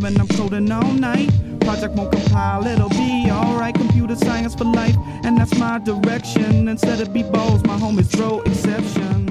7, I'm coding all night. Project won't compile, it'll be alright. Computer science for life, and that's my direction. Instead of be balls, my home is throw exceptions.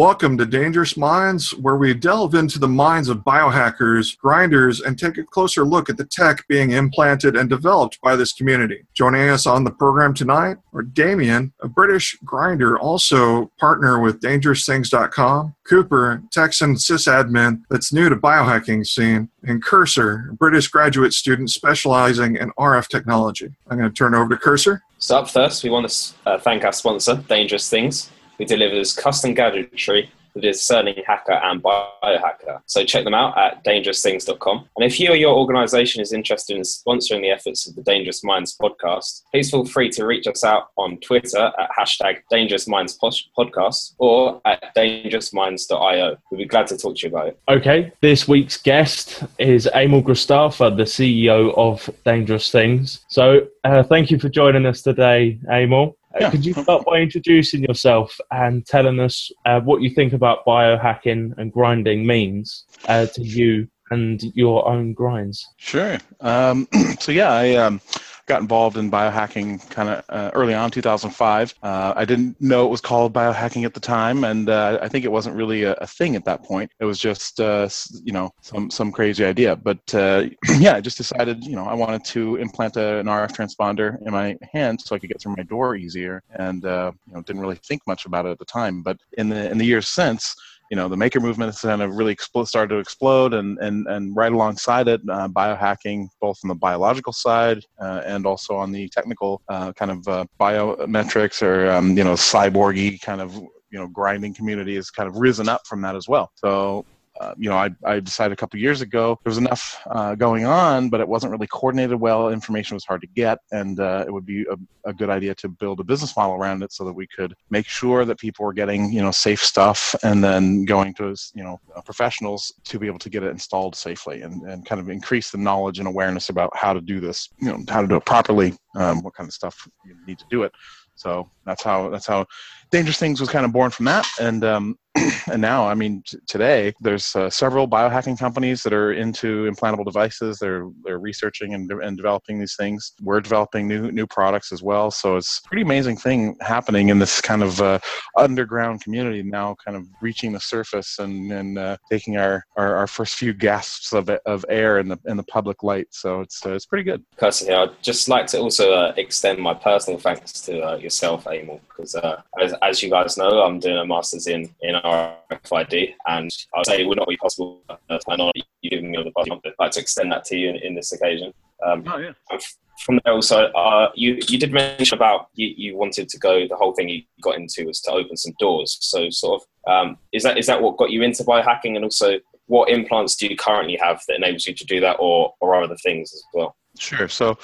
Welcome to Dangerous Minds, where we delve into the minds of biohackers, grinders, and take a closer look at the tech being implanted and developed by this community. Joining us on the program tonight are Damien, a British grinder, also partner with DangerousThings.com, Cooper, Texan sysadmin that's new to biohacking scene, and Cursor, a British graduate student specializing in RF technology. I'm going to turn over to Cursor. So up first, we want to uh, thank our sponsor, Dangerous Things who delivers custom gadgetry the discerning hacker and biohacker. So check them out at dangerousthings.com. And if you or your organization is interested in sponsoring the efforts of the Dangerous Minds podcast, please feel free to reach us out on Twitter at hashtag Dangerous Minds Podcast or at dangerousminds.io. We'd be glad to talk to you about it. Okay, this week's guest is Amal Graafstra, the CEO of Dangerous Things. So uh, thank you for joining us today, Amal. Uh, yeah. Could you start by introducing yourself and telling us uh, what you think about biohacking and grinding means uh, to you and your own grinds? Sure. Um, so yeah, I um, got involved in biohacking kind of uh, early on 2005 uh, i didn't know it was called biohacking at the time and uh, i think it wasn't really a, a, thing at that point. It was just uh, you know some some crazy idea. But uh, yeah i just decided you know i wanted to implant a, an rf transponder in my hand so i could get through my door easier. And uh, you know didn't really think much about it at the time. But in the in the years since you know the maker movement has kind of really expl- started to explode and and and right alongside it uh, biohacking both on the biological side uh, and also on the technical uh, kind of uh, biometrics or um, you know cyborgy kind of you know grinding community has kind of risen up from that as well. So uh, you know, I, I, decided a couple years ago there was enough uh, going on, but it wasn't really coordinated well. Information was hard to get, and uh, it would be a, a, good idea to build a business model around it so that we could make sure that people were getting you know safe stuff, and then going to you know uh, professionals to be able to get it installed safely, and, and kind of increase the knowledge and awareness about how to do this, you know, how to do it properly, um, what kind of stuff you need to do it. So that's how that's how Dangerous Things was kind of born from that, and um, and now, I mean, t- today there's uh, several biohacking companies that are into implantable devices. They're they're researching and, de- and developing these things. We're developing new new products as well. So it's a pretty amazing thing happening in this kind of uh, underground community now, kind of reaching the surface and and uh, taking our, our, our first few gasps of of air in the in the public light. So it's uh, it's pretty good. Personally, I'd just like to also uh, extend my personal thanks to uh, yourself, Amal, because as as you guys know, I'm doing a master's in in RFID, and I'd say it would not be possible uh, not you giving me all the party. I'd like to extend that to you in, in this occasion. Um, oh, yeah. From there, also, uh, you you did mention about you, you wanted to go. The whole thing you got into was to open some doors. So, sort of, um, is that is that what got you into biohacking, and also what implants do you currently have that enables you to do that, or or other things as well? Sure. So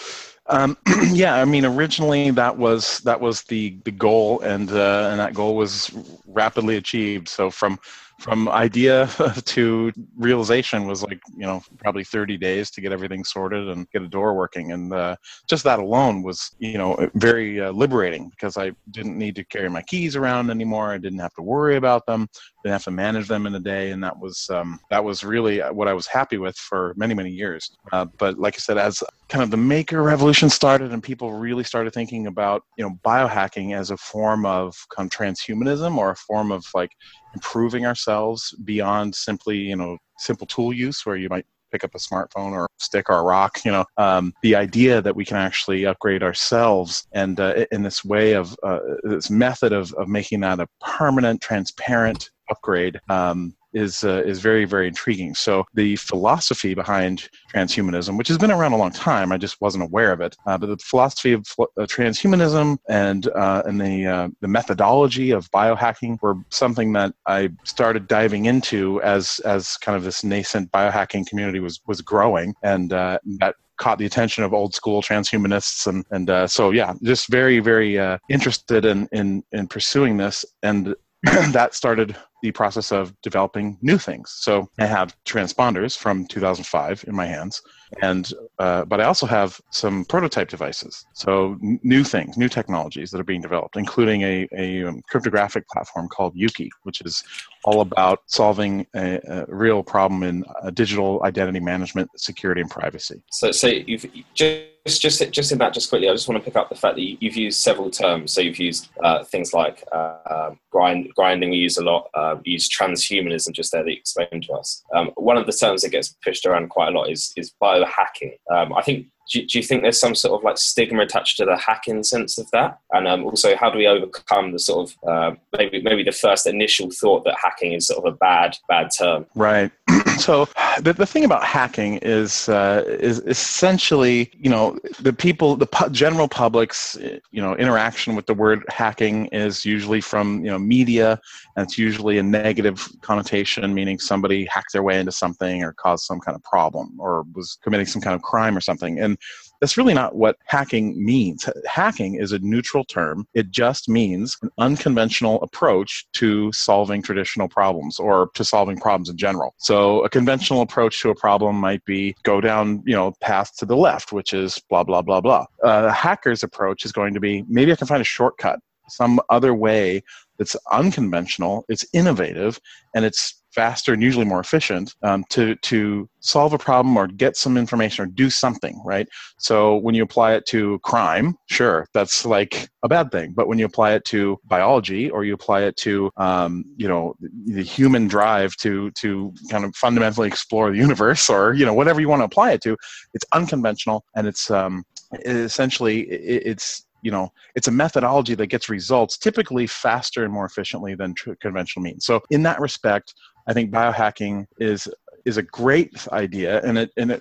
um, yeah, I mean, originally that was that was the the goal, and uh, and that goal was rapidly achieved. So from from idea to realization was like you know probably 30 days to get everything sorted and get a door working. And uh, just that alone was you know very uh, liberating because i didn't need to carry my keys around anymore. I didn't have to worry about them didn't have to manage them in a day. And that was um, that was really what i was happy with for many many years. Uh, but like i said as kind of the maker revolution started and people really started thinking about you know biohacking as a form of kind of transhumanism or a form of like improving ourselves beyond simply you know simple tool use where you might pick up a smartphone or a stick or a rock you know um, the idea that we can actually upgrade ourselves and uh, in this way of uh, this method of, of making that a permanent transparent upgrade um, is uh, is very very intriguing. So the philosophy behind transhumanism, which has been around a long time, I just wasn't aware of it. Uh, but the philosophy of uh, transhumanism and uh, and the uh, the methodology of biohacking were something that I started diving into as as kind of this nascent biohacking community was was growing, and uh, that caught the attention of old school transhumanists and and so yeah just very very interested in in in pursuing this and that started the process of developing new things. So I have transponders from 2005 in my hands, and uh, but I also have some prototype devices. So new things, new technologies that are being developed, including a, a um, cryptographic platform called Yuki, which is all about solving a, a real problem in uh, digital identity management, security, and privacy. So, so you've just just just in that just quickly, I just want to pick up the fact that you've used several terms. So you've used uh, things like um, grind, grinding. We use a lot. We use transhumanism just there that you explained to us. Um, one of the terms that gets pushed around quite a lot is is biohacking. Um, I think do, do, you think there's some sort of like stigma attached to the hacking sense of that? And um, also, how do we overcome the sort of uh, maybe maybe the first initial thought that hacking is sort of a bad bad term? Right. so the, the thing about hacking is uh, is essentially you know the people the pu- general public's you know interaction with the word hacking is usually from you know media and it's usually a negative connotation meaning somebody hacked their way into something or caused some kind of problem or was committing some kind of crime or something. And that's really not what hacking means. Hacking is a neutral term. It just means an unconventional approach to solving traditional problems or to solving problems in general. So a conventional approach to a problem might be go down, you know, path to the left, which is blah blah blah blah. Uh, a hacker's approach is going to be maybe I can find a shortcut, some other way that's unconventional, it's innovative, and it's faster and usually more efficient um, to to solve a problem or get some information or do something right? So when you apply it to crime sure that's like a bad thing. But when you apply it to biology or you apply it to um, you know the human drive to to kind of fundamentally explore the universe or you know whatever you want to apply it to it's unconventional and it's um, essentially it's you know it's a methodology that gets results typically faster and more efficiently than conventional means. So in that respect I think biohacking is is a great idea, and it and it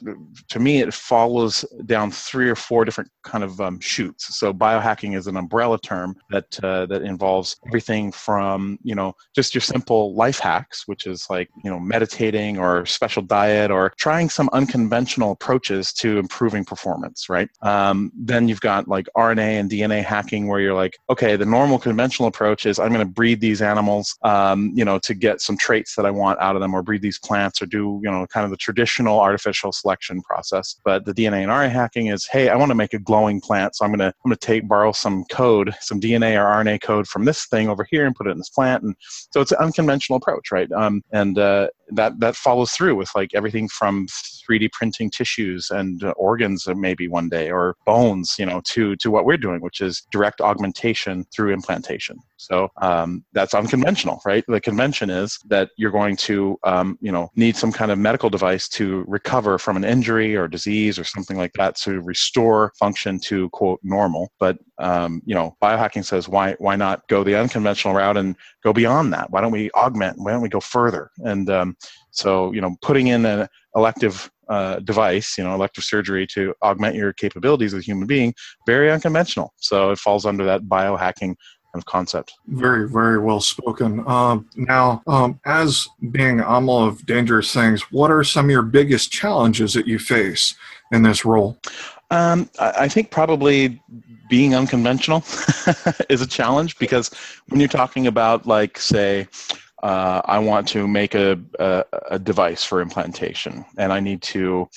to me it follows down three or four different kind of um, shoots. So biohacking is an umbrella term that uh, that involves everything from you know just your simple life hacks, which is like you know meditating or special diet or trying some unconventional approaches to improving performance. Right. Um, then you've got like RNA and DNA hacking, where you're like, okay, the normal conventional approach is I'm going to breed these animals, um, you know, to get some traits that I want out of them, or breed these plants, or do you know kind of the traditional artificial selection process. But the DNA and RNA hacking is, hey, I want to make a glowing plant, so I'm gonna I'm gonna take borrow some code, some DNA or RNA code from this thing over here and put it in this plant, and so it's an unconventional approach, right? Um, and uh, that that follows through with like everything from 3D printing tissues and uh, organs maybe one day or bones, you know, to to what we're doing, which is direct augmentation through implantation. So um, that's unconventional, right? The convention is that you're going to, um, you know, need some kind of medical device to recover from an injury or disease or something like that to restore function to quote normal. But um, you know, biohacking says why why not go the unconventional route and go beyond that? Why don't we augment? Why don't we go further? And um, so, you know, putting in an elective uh, device, you know, elective surgery to augment your capabilities as a human being, very unconventional. So it falls under that biohacking kind of concept. Very, very well spoken. Um, now, um, as being AML of Dangerous Things, what are some of your biggest challenges that you face in this role? Um, I think probably being unconventional is a challenge because when you're talking about, like, say, uh, I want to make a, a, a device for implantation, and I need to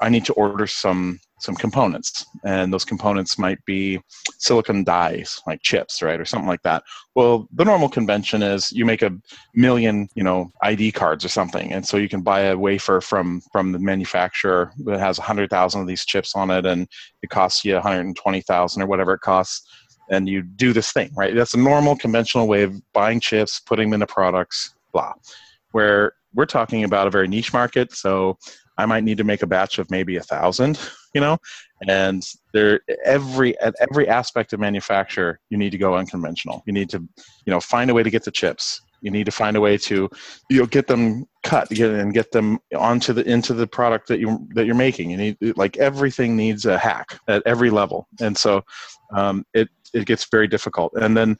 I need to order some some components and those components might be silicon dies like chips right or something like that. Well the normal convention is you make a million you know id cards or something and so you can buy a wafer from from the manufacturer that has 100000 of these chips on it and it costs you 120000 or whatever it costs and you do this thing right? That's a normal conventional way of buying chips putting them into products blah. Where we're talking about a very niche market so I might need to make a batch of maybe a thousand, you know, and there every at every aspect of manufacture you need to go unconventional. You need to, you know, find a way to get the chips. You need to find a way to, you know, get them cut and get them onto the into the product that you that you're making. You need like everything needs a hack at every level, and so um, it it gets very difficult. And then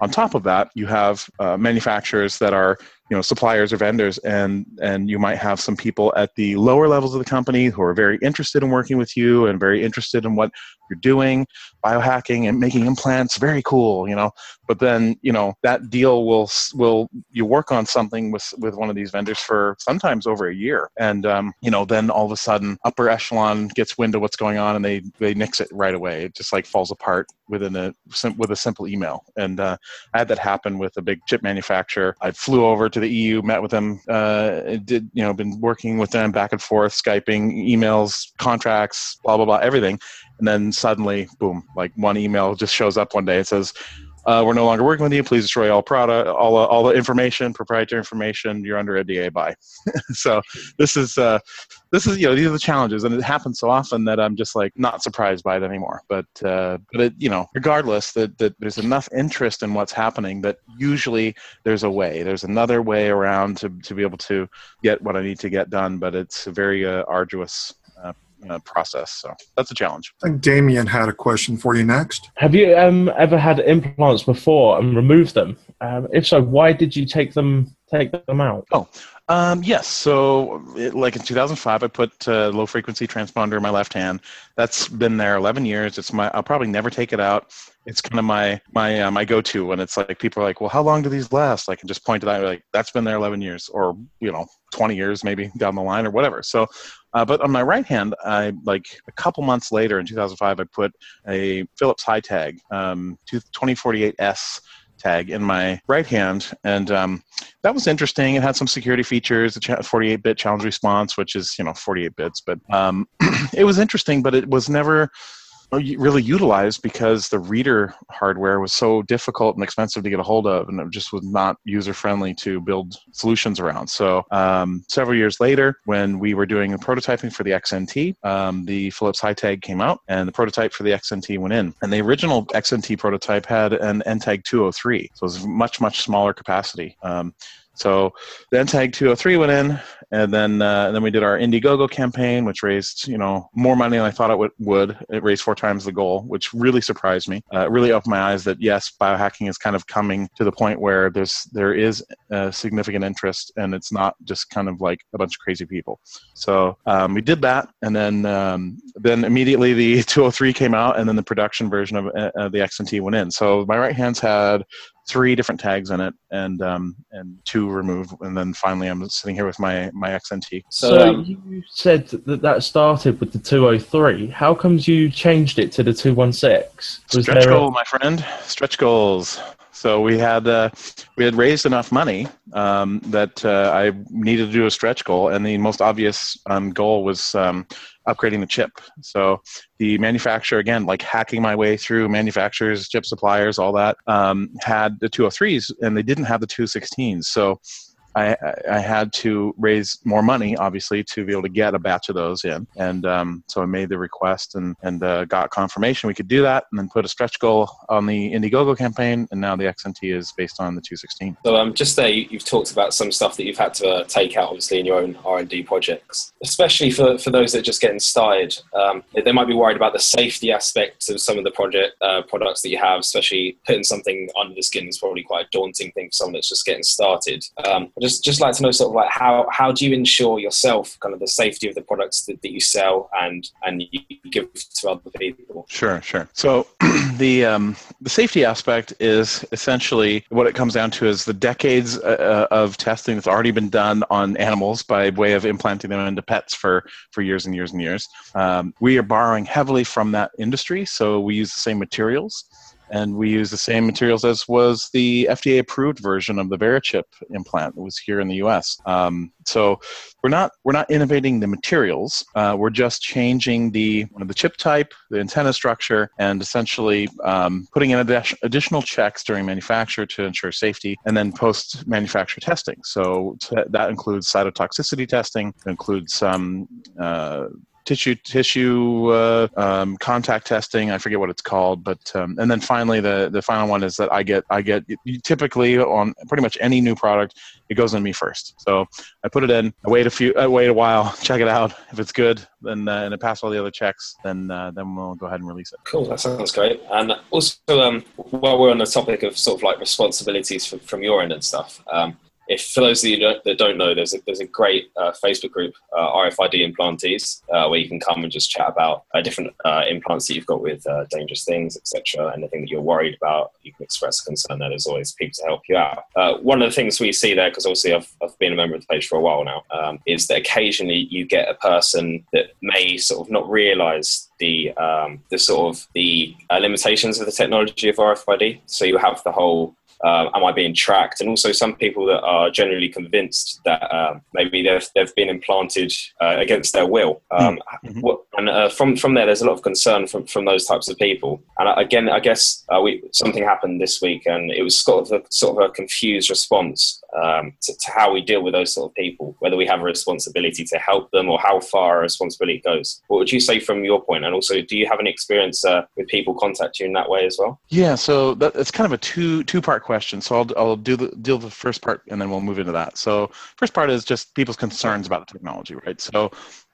on top of that, you have uh, manufacturers that are you know suppliers or vendors and and you might have some people at the lower levels of the company who are very interested in working with you and very interested in what you're doing biohacking and making implants very cool you know? But then you know that deal will will you work on something with with one of these vendors for sometimes over a year. And um, you know then all of a sudden upper echelon gets wind of what's going on and they they nix it right away. It just like falls apart within a with a simple email. And uh, i had that happen with a big chip manufacturer. I flew over to the eu met with them uh, did you know been working with them back and forth skyping emails contracts blah blah blah everything. And then suddenly boom like one email just shows up one day It says uh, we're no longer working with you. Please destroy all product, all uh, all the information, proprietary information. You're under NDA by. so this is uh, this is you know these are the challenges, and it happens so often that I'm just like not surprised by it anymore. But uh, but it, you know, regardless, that that there's enough interest in what's happening that usually there's a way. There's another way around to to be able to get what I need to get done. But it's very uh, arduous uh, process. So that's a challenge. I think Damien had a question for you next. Have you um, ever had implants before and removed them? Um, if so, why did you take them take them out? Oh, um, yes. So, it, like in 2005, I put a low frequency transponder in my left hand. That's been there 11 years. It's my. I'll probably never take it out. It's kind of my my uh, my go to when it's like people are like, well, how long do these last? I can just point to that and like that's been there 11 years, or you know, 20 years maybe down the line or whatever. So uh, but on my right hand, I like a couple months later in 2005, I put a Philips HiTag um, 2048S tag in my right hand, and um, that was interesting. It had some security features, a 48-bit challenge response, which is you know 48 bits, but um, it was interesting. But it was never really utilized because the reader hardware was so difficult and expensive to get a hold of, and it just was not user friendly to build solutions around. So, um, several years later, when we were doing the prototyping for the XNT, um, the Philips HiTag came out, and the prototype for the XNT went in. And the original XNT prototype had an NTAG 203, so it was much much smaller capacity. Um, so the NTAG 203 went in, and then uh, and then we did our Indiegogo campaign, which raised you know more money than I thought it would. It raised four times the goal, which really surprised me. Uh, it really opened my eyes that yes, biohacking is kind of coming to the point where there's there is significant interest, and it's not just kind of like a bunch of crazy people. So um, we did that, and then um, then immediately the 203 came out, and then the production version of uh, the XNT went in. So my right hand's had three different tags in it and um, and two removed and then finally i'm sitting here with my my xnt so, so um, you said that that started with the 203 how comes you changed it to the 216 Was stretch goal a- my friend. Stretch goals. So we had uh, we had raised enough money um, that uh, I needed to do a stretch goal, and the most obvious um, goal was um, upgrading the chip. So the manufacturer, again, like hacking my way through manufacturers, chip suppliers, all that, um, had the 203s and they didn't have the 216s. So I, I had to raise more money, obviously, to be able to get a batch of those in. And um, so I made the request and, and uh, got confirmation we could do that and then put a stretch goal on the Indiegogo campaign. And now the XNT is based on the 216. So um, just there, you, have talked about some stuff that you've had to uh, take out, obviously, in your own R&D projects, especially for, for those that are just getting started. Um, they might be worried about the safety aspects of some of the project uh, products that you have, especially putting something under the skin is probably quite a daunting thing for someone that's just getting started. Um, just just like to know sort of like how how do you ensure yourself kind of the safety of the products that, that you sell and and you give to other people? Sure sure. So the um, the safety aspect is essentially what it comes down to is the decades uh, uh, of testing that's already been done on animals by way of implanting them into pets for for years and years and years. Um, we are borrowing heavily from that industry so we use the same materials and we use the same materials as was the FDA approved version of the Verichip implant that was here in the U.S. Um, so we're not we're not innovating the materials. Uh, we're just changing the the chip type, the antenna structure, and essentially um, putting in additional checks during manufacture to ensure safety, and then post manufacture testing. So t- that includes cytotoxicity testing, includes some uh, tissue tissue uh, um, contact testing. I forget what it's called, but um, and then finally the the final one is that I get I get typically on pretty much any new product it goes in me first. So I put it in, I wait a few, I wait a while, check it out. If it's good, then uh, and it passed all the other checks, then uh, then we'll go ahead and release it. Cool, that sounds great. And also, um, while we're on the topic of sort of like responsibilities from, from your end and stuff. Um, if for those of you that don't know, there's a, there's a great uh, Facebook group, uh, RFID implantees, uh, where you can come and just chat about uh, different uh, implants that you've got with uh, dangerous things, etc. Anything that you're worried about, you can express concern. There, there's always people to help you out. one of the things we see there, because obviously I've, I've been a member of the page for a while now, um, is that occasionally you get a person that may sort of not realise the um, the sort of the limitations of the technology of RFID. So you have the whole uh, am I being tracked? And also some people that are generally convinced that um, maybe they've, they've been implanted uh, against their will. Um, mm-hmm. what, and uh, from from there, there's a lot of concern from, from those types of people. And again, I guess uh, we, something happened this week, and it was sort of a, sort of a confused response um, to, to, how we deal with those sort of people, whether we have a responsibility to help them or how far our responsibility goes. What would you say from your point? And also, do you have any experience uh, with people contact you in that way as well? Yeah, so that, it's kind of a two two part question. So I'll, I'll do the deal with the first part, and then we'll move into that. So first part is just people's concerns about the technology, right? So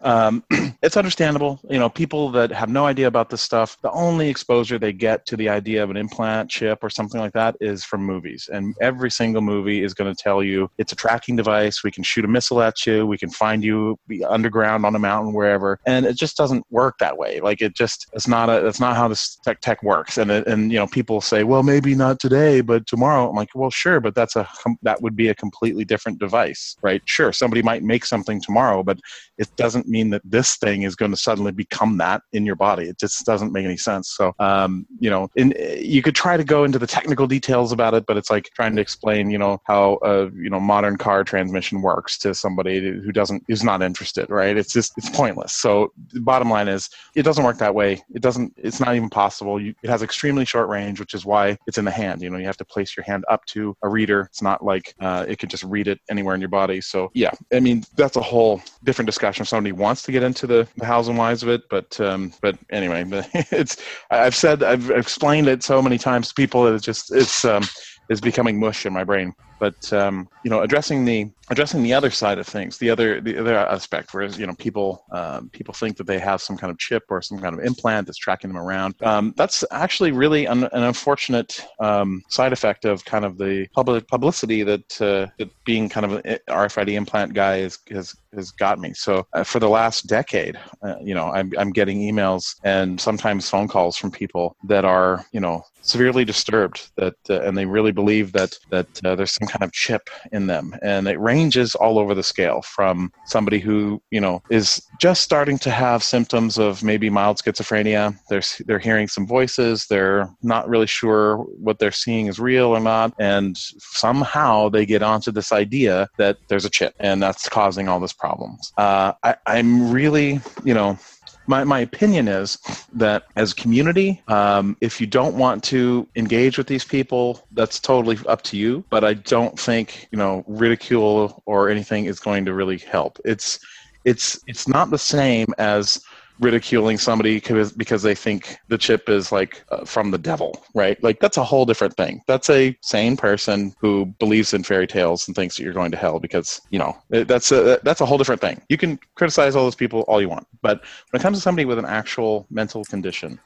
um, it's understandable. You know, people that have no idea about this stuff, the only exposure they get to the idea of an implant chip or something like that is from movies. And every single movie is going to tell you it's a tracking device. We can shoot a missile at you. We can find you underground on a mountain, wherever. And it just doesn't work that way. Like it just, it's not a, that's not how this tech tech works. And, it, and, you know, people say, well, maybe not today, but tomorrow. I'm like, well, sure, but that's a, that would be a completely different device, right? Sure. Somebody might make something tomorrow, but it doesn't mean that this thing is going to suddenly become that in your body. It just doesn't make any sense. So, um, you know, in, you could try to go into the technical details about it, but it's like trying to explain, you know, how a you know modern car transmission works to somebody who doesn't is not interested, right? It's just it's pointless. So, the bottom line is, it doesn't work that way. It doesn't. It's not even possible. You, it has extremely short range, which is why it's in the hand. You know, you have to place your hand up to a reader. It's not like uh, it can just read it anywhere in your body. So, yeah, I mean, that's a whole different discussion. If somebody wants to get into the, the hows and whys of it. But um, but anyway, it's I've said I've explained it so many times to people that it's just it's um, is becoming mush in my brain. But um, you know, addressing the addressing the other side of things, the other the other aspect, where you know people um, people think that they have some kind of chip or some kind of implant that's tracking them around. Um, that's actually really an, an unfortunate um, side effect of kind of the public publicity that, uh, that being kind of an RFID implant guy is, has has got me. So uh, for the last decade, uh, you know, I'm I'm getting emails and sometimes phone calls from people that are you know severely disturbed that uh, and they really believe that that uh, there's some kind of chip in them. And it ranges all over the scale from somebody who you know is just starting to have symptoms of maybe mild schizophrenia. They're they're hearing some voices. They're not really sure what they're seeing is real or not. And somehow they get onto this idea that there's a chip and that's causing all this problems. Uh, I, i'm really you know my, my opinion is that as a community, um, if you don't want to engage with these people, that's totally up to you. But I don't think you know ridicule or anything is going to really help. It's it's it's not the same as ridiculing somebody because they think the chip is like uh, from the devil, right? Like that's a whole different thing. That's a sane person who believes in fairy tales and thinks that you're going to hell because you know that's a that's a whole different thing. You can criticize all those people all you want, but when it comes to somebody with an actual mental condition,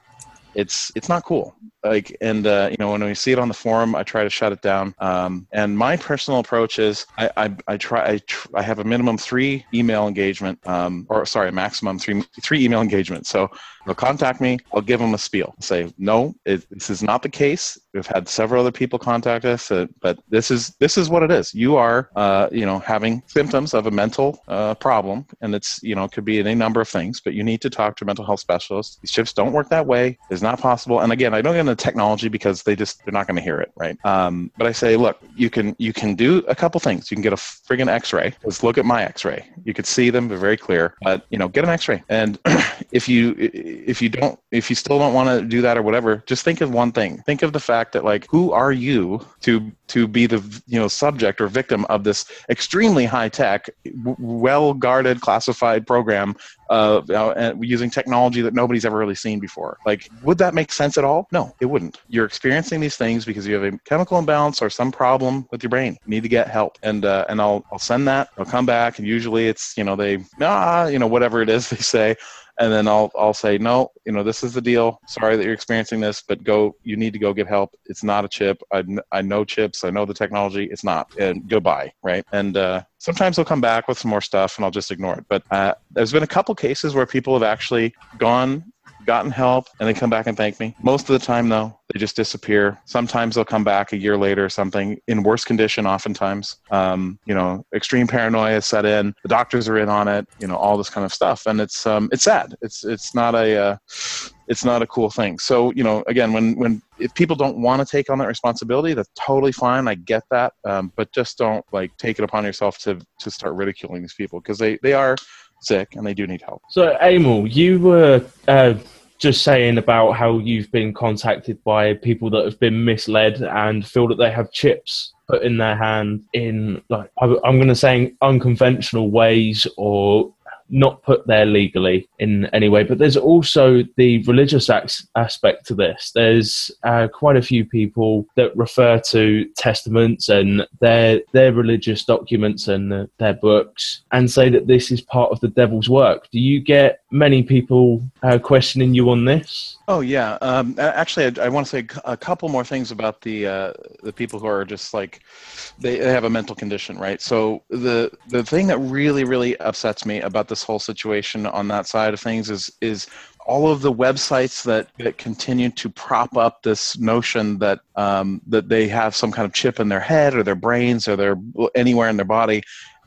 it's it's not cool. Like and uh, you know when we see it on the forum i try to shut it down. Um, and my personal approach is i i, I try I, tr- I have a minimum three email engagement um, or sorry maximum three three email engagement. So they'll contact me i'll give them a spiel say no it, this is not the case. We've had several other people contact us uh, but this is this is what it is. You are uh, you know having symptoms of a mental uh, problem and it's you know it could be any number of things but you need to talk to a mental health specialist these chips don't work that way. It's not possible. And again i don't get into technology because they just they're not going to hear it right? Um, but i say look you can you can do a couple things. You can get a friggin x-ray. Let's look at my x-ray. You could see them they're very clear but you know get an x-ray. And if you if you don't if you still don't want to do that or whatever just think of one thing. Think of the fact that like who are you to to be the you know subject or victim of this extremely high tech well guarded classified program uh, uh, using technology that nobody's ever really seen before? Like would that make sense at all? No it wouldn't. You're experiencing these things because you have a chemical imbalance or some problem with your brain. You need to get help. And uh, and I'll I'll send that. I'll come back and usually it's you know they ah you know whatever it is they say and then I'll I'll say no, you know this is the deal. Sorry that you're experiencing this, but go. You need to go get help. It's not a chip. I, I know chips. I know the technology. It's not. And goodbye, right? And uh, sometimes they'll come back with some more stuff, and I'll just ignore it. But uh, there's been a couple cases where people have actually gone gotten help and they come back and thank me. Most of the time, though, they just disappear. Sometimes they'll come back a year later or something in worse condition, oftentimes. Um, you know, extreme paranoia set in, the doctors are in on it, you know, all this kind of stuff. And it's, um, it's sad. It's, it's not a, uh, it's not a cool thing. So, you know, again, when, when, if people don't want to take on that responsibility, that's totally fine. I get that. Um, but just don't like take it upon yourself to, to start ridiculing these people because they, they are sick and they do need help. So, Amal, you were uh, just saying about how you've been contacted by people that have been misled and feel that they have chips put in their hand in like I'm going to say unconventional ways or not put there legally in any way. But there's also the religious aspect to this. There's uh, quite a few people that refer to testaments and their their religious documents and their books and say that this is part of the devil's work. Do you get many people uh, questioning you on this? Oh yeah. Um, actually, I, I, want to say a couple more things about the uh, the people who are just like they, they have a mental condition, right? So the the thing that really really upsets me about this whole situation on that side of things is is all of the websites that, that continue to prop up this notion that um, that they have some kind of chip in their head or their brains or their anywhere in their body.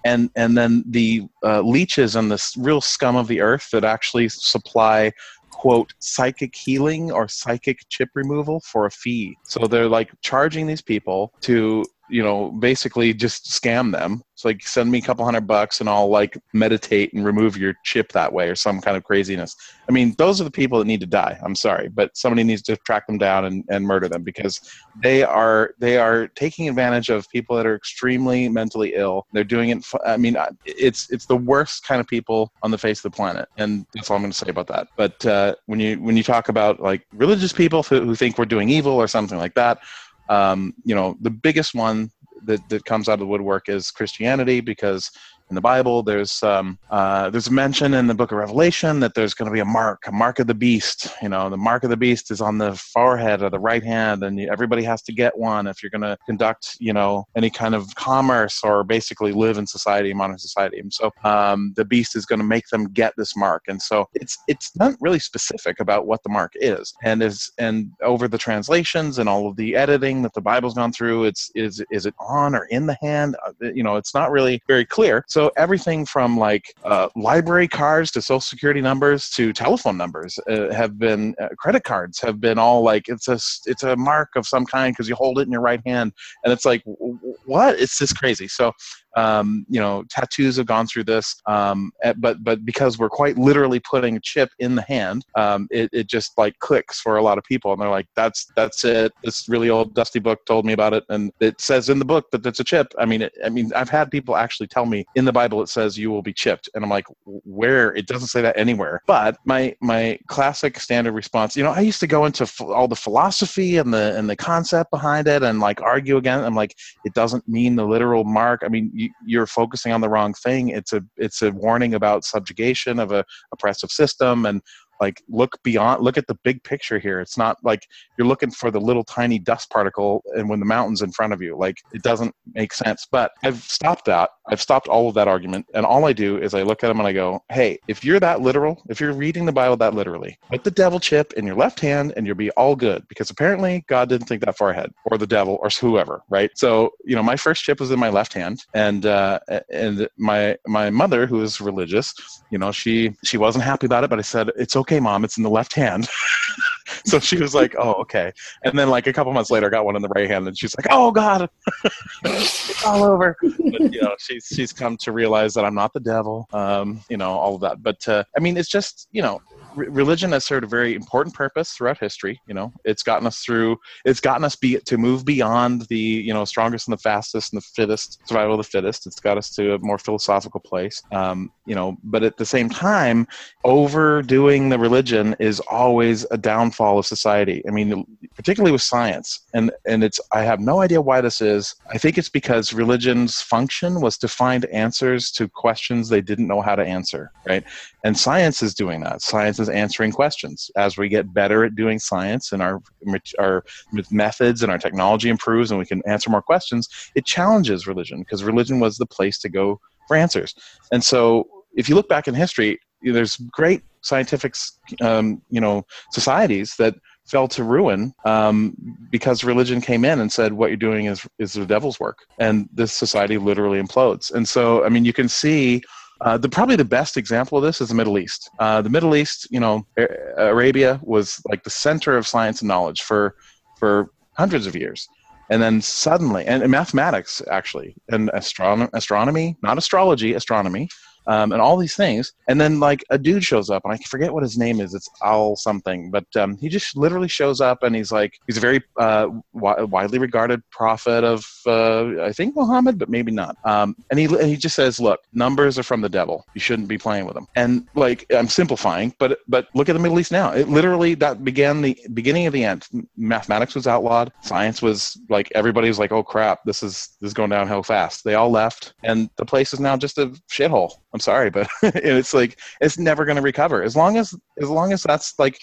And and then the uh, leeches and the real scum of the earth that actually supply quote psychic healing or psychic chip removal for a fee. So they're like charging these people to you know basically just scam them it's like send me a couple hundred bucks and I'll like meditate and remove your chip that way or some kind of craziness. I mean, those are the people that need to die. I'm sorry, but somebody needs to track them down and, and murder them because they are they are taking advantage of people that are extremely mentally ill. They're doing it. I mean, it's it's the worst kind of people on the face of the planet, and that's all I'm going to say about that. But uh, when you when you talk about like religious people who, who think we're doing evil or something like that, um, you know, the biggest one that, that comes out of the woodwork is Christianity because in the Bible. There's um, uh, there's a mention in the Book of Revelation that there's going to be a mark, a mark of the beast. You know, the mark of the beast is on the forehead or the right hand, and everybody has to get one if you're going to conduct, you know, any kind of commerce or basically live in society, modern society. And so um, the beast is going to make them get this mark, and so it's it's not really specific about what the mark is, and is and over the translations and all of the editing that the Bible's gone through, it's is is it on or in the hand? Uh, you know, it's not really very clear. So everything from like uh, library cards to social security numbers to telephone numbers uh, have been uh, credit cards have been all like it's a it's a mark of some kind because you hold it in your right hand and it's like what it's just crazy. So um, you know, tattoos have gone through this, um, eh, but but because we're quite literally putting a chip in the hand, um, it, it just like clicks for a lot of people, and they're like, "That's that's it." This really old dusty book told me about it, and it says in the book that it's a chip. I mean, it, I mean, I've had people actually tell me in the Bible it says you will be chipped, and I'm like, where? It doesn't say that anywhere. But my my classic standard response, you know, I used to go into all the philosophy and the and the concept behind it, and like argue again. I'm like, it doesn't mean the literal mark. I mean are focusing on the wrong thing. It's a it's a warning about subjugation of a oppressive system and like look beyond look at the big picture here. It's not like you're looking for the little tiny dust particle and when the mountain's in front of you. Like it doesn't make sense. But i've stopped that. I've stopped all of that argument. And all i do is i look at them and i go hey if you're that literal if you're reading the bible that literally put the devil chip in your left hand and you'll be all good. Because apparently god didn't think that far ahead or the devil or whoever right? So you know my first chip was in my left hand. And uh and my my mother who is religious you know she she wasn't happy about it but i said it's okay okay, mom, it's in the left hand. so she was like, oh, okay. And then like a couple months later, I got one in the right hand, and she's like, oh God, it's all over. But you know, she's she's come to realize that I'm not the devil. Um, you know, all of that. But uh, I mean, it's just you know, religion has served a very important purpose throughout history. You know, it's gotten us through. It's gotten us be, to move beyond the you know strongest and the fastest and the fittest survival of the fittest. It's got us to a more philosophical place. Um, you know, but at the same time, overdoing the religion is always a downfall of society. I mean, particularly with science, and and it's I have no idea why this is. I think it's because religion's function was to find answers to questions they didn't know how to answer, right? And science is doing that. Science is answering questions. As we get better at doing science and our our methods and our technology improves and we can answer more questions, it challenges religion because religion was the place to go for answers. And so, if you look back in history, there's great scientific, um, you know, societies that fell to ruin um, because religion came in and said what you're doing is is the devil's work, and this society literally implodes. And so, I mean, you can see uh, the probably the best example of this is the Middle East. Uh, the Middle East, you know, Arabia was like the center of science and knowledge for for hundreds of years, and then suddenly, and, and mathematics actually, and astronomy, astronomy, not astrology, astronomy um, and all these things. And then like a dude shows up, and I forget what his name is. It's Al something, but um, he just literally shows up, and he's like he's a very uh, wi- widely regarded prophet of uh, I think Muhammad, but maybe not. Um, and he and he just says, "Look, numbers are from the devil. You shouldn't be playing with them." And like I'm simplifying, but but look at the Middle East now. It literally that began the beginning of the end. Mathematics was outlawed. Science was like everybody was like, "Oh crap, this is this is going downhill fast." They all left, and the place is now just a shithole. I'm sorry, but it's like it's never going to recover. As long as as long as that's like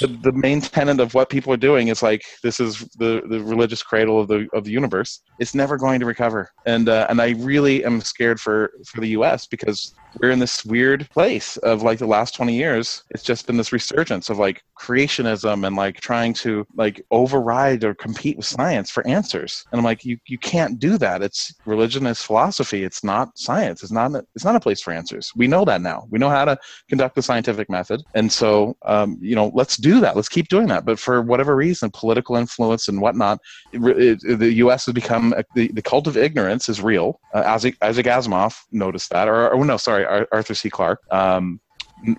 the, the main tenet of what people are doing is like this is the, the religious cradle of the of the universe. It's never going to recover, and uh, and I really am scared for for the U.S. because we're in this weird place of like the last 20 years it's just been this resurgence of like creationism and like trying to like override or compete with science for answers. And i'm like you you can't do that. It's religion is philosophy. It's not science. It's not it's not a place for answers. We know that now. We know how to conduct the scientific method. And so um, you know let's do that let's keep doing that but for whatever reason political influence and whatnot it, it, the us has become a, the, the cult of ignorance is real uh, isaac, isaac asimov noticed that or, or no sorry Arthur C. Clarke. Um,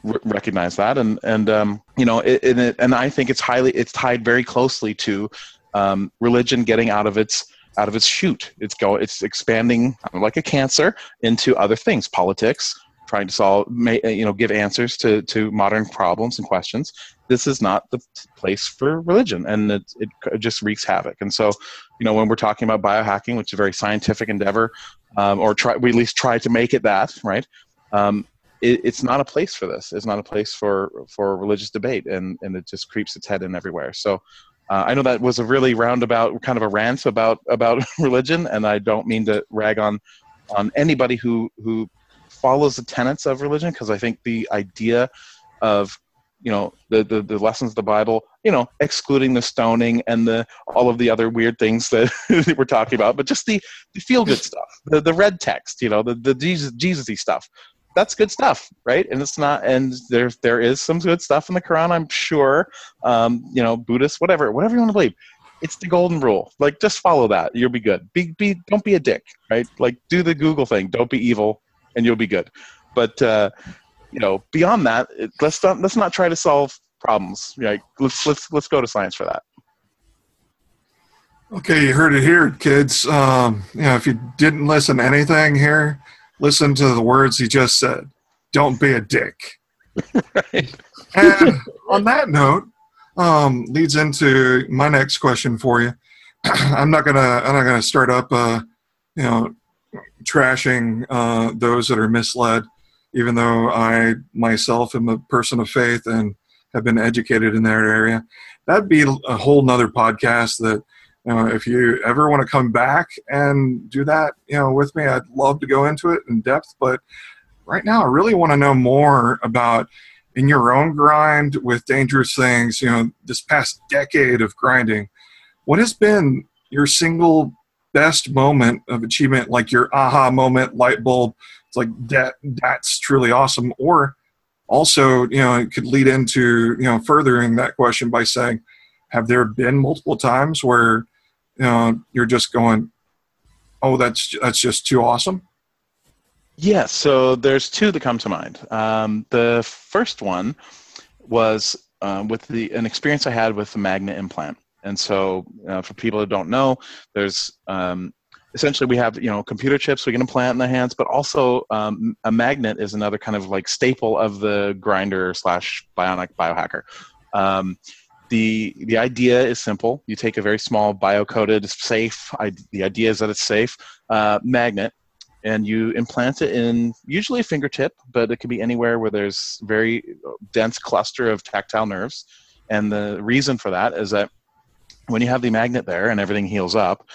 recognize that and and um, you know it, it, and I think it's highly it's tied very closely to um, religion getting out of its out of its chute. It's go it's expanding like a cancer into other things, politics, trying to solve you know give answers to to modern problems and questions. This is not the place for religion, and it, it just wreaks havoc. And so, you know, when we're talking about biohacking, which is a very scientific endeavor, um, or try we at least try to make it that right um, it, it's not a place for this. It's not a place for for religious debate, and and it just creeps its head in everywhere. So. Uh, I know that was a really roundabout kind of a rant about about religion, and I don't mean to rag on on anybody who who follows the tenets of religion because I think the idea of you know the, the, the lessons of the bible you know excluding the stoning and the all of the other weird things that we're talking about but just the, the feel good stuff the, the red text you know the, the jesus jesus stuff that's good stuff, right? And it's not, and there there is some good stuff in the Quran, I'm sure. Um, you know, Buddhist, whatever, whatever you want to believe. It's the golden rule. Like, just follow that. You'll be good. Be be. Don't be a dick, right? Like, do the Google thing. Don't be evil, and you'll be good. But uh, you know, beyond that, it, let's not let's not try to solve problems. Right? Let's let's let's go to science for that. Okay, you heard it here, kids. Um, you know, if you didn't listen to anything here, listen to the words he just said. Don't be a dick. right. And on that note, um, leads into my next question for you. I'm not gonna I'm not gonna start up uh, you know trashing uh, those that are misled, even though I myself am a person of faith and have been educated in that area. That'd be a whole nother podcast that you know, if you ever want to come back and do that, you know, with me, I'd love to go into it in depth. But right now, I really want to know more about in your own grind with dangerous things. You know, this past decade of grinding, what has been your single best moment of achievement, like your aha moment, light bulb? It's like that. That's truly awesome. Or also, you know, it could lead into you know furthering that question by saying, have there been multiple times where you know, you're just going, oh, that's that's just too awesome? Yeah, so there's two that come to mind. Um, the first one was um, with the an experience I had with the magnet implant. And so, uh, for people that don't know, there's um, essentially we have you know computer chips we can implant in the hands, but also um, a magnet is another kind of like staple of the grinder slash bionic biohacker. Um, the the idea is simple. You take a very small bio-coated, safe. I, the idea is that it's safe uh, magnet, and you implant it in usually a fingertip, but it can be anywhere where there's very dense cluster of tactile nerves. And the reason for that is that when you have the magnet there and everything heals up,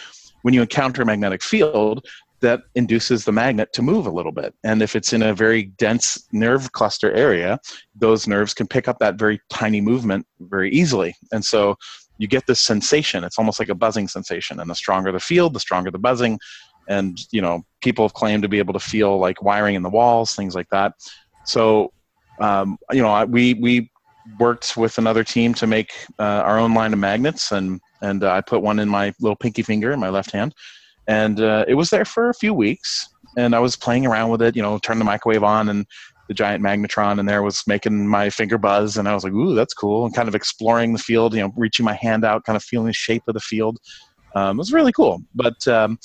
when you encounter a magnetic field, that induces the magnet to move a little bit. And if it's in a very dense nerve cluster area, those nerves can pick up that very tiny movement very easily. And so you get this sensation. It's almost like a buzzing sensation. And the stronger the field, the stronger the buzzing. And, you know, people have claimed to be able to feel like wiring in the walls, things like that. So, um, you know, we, we worked with another team to make uh, our own line of magnets and, and uh, I put one in my little pinky finger in my left hand. And uh, it was there for a few weeks and i was playing around with it you know turn the microwave on and the giant magnetron and there was making my finger buzz and i was like ooh that's cool and kind of exploring the field you know reaching my hand out kind of feeling the shape of the field. Um, it was really cool but um,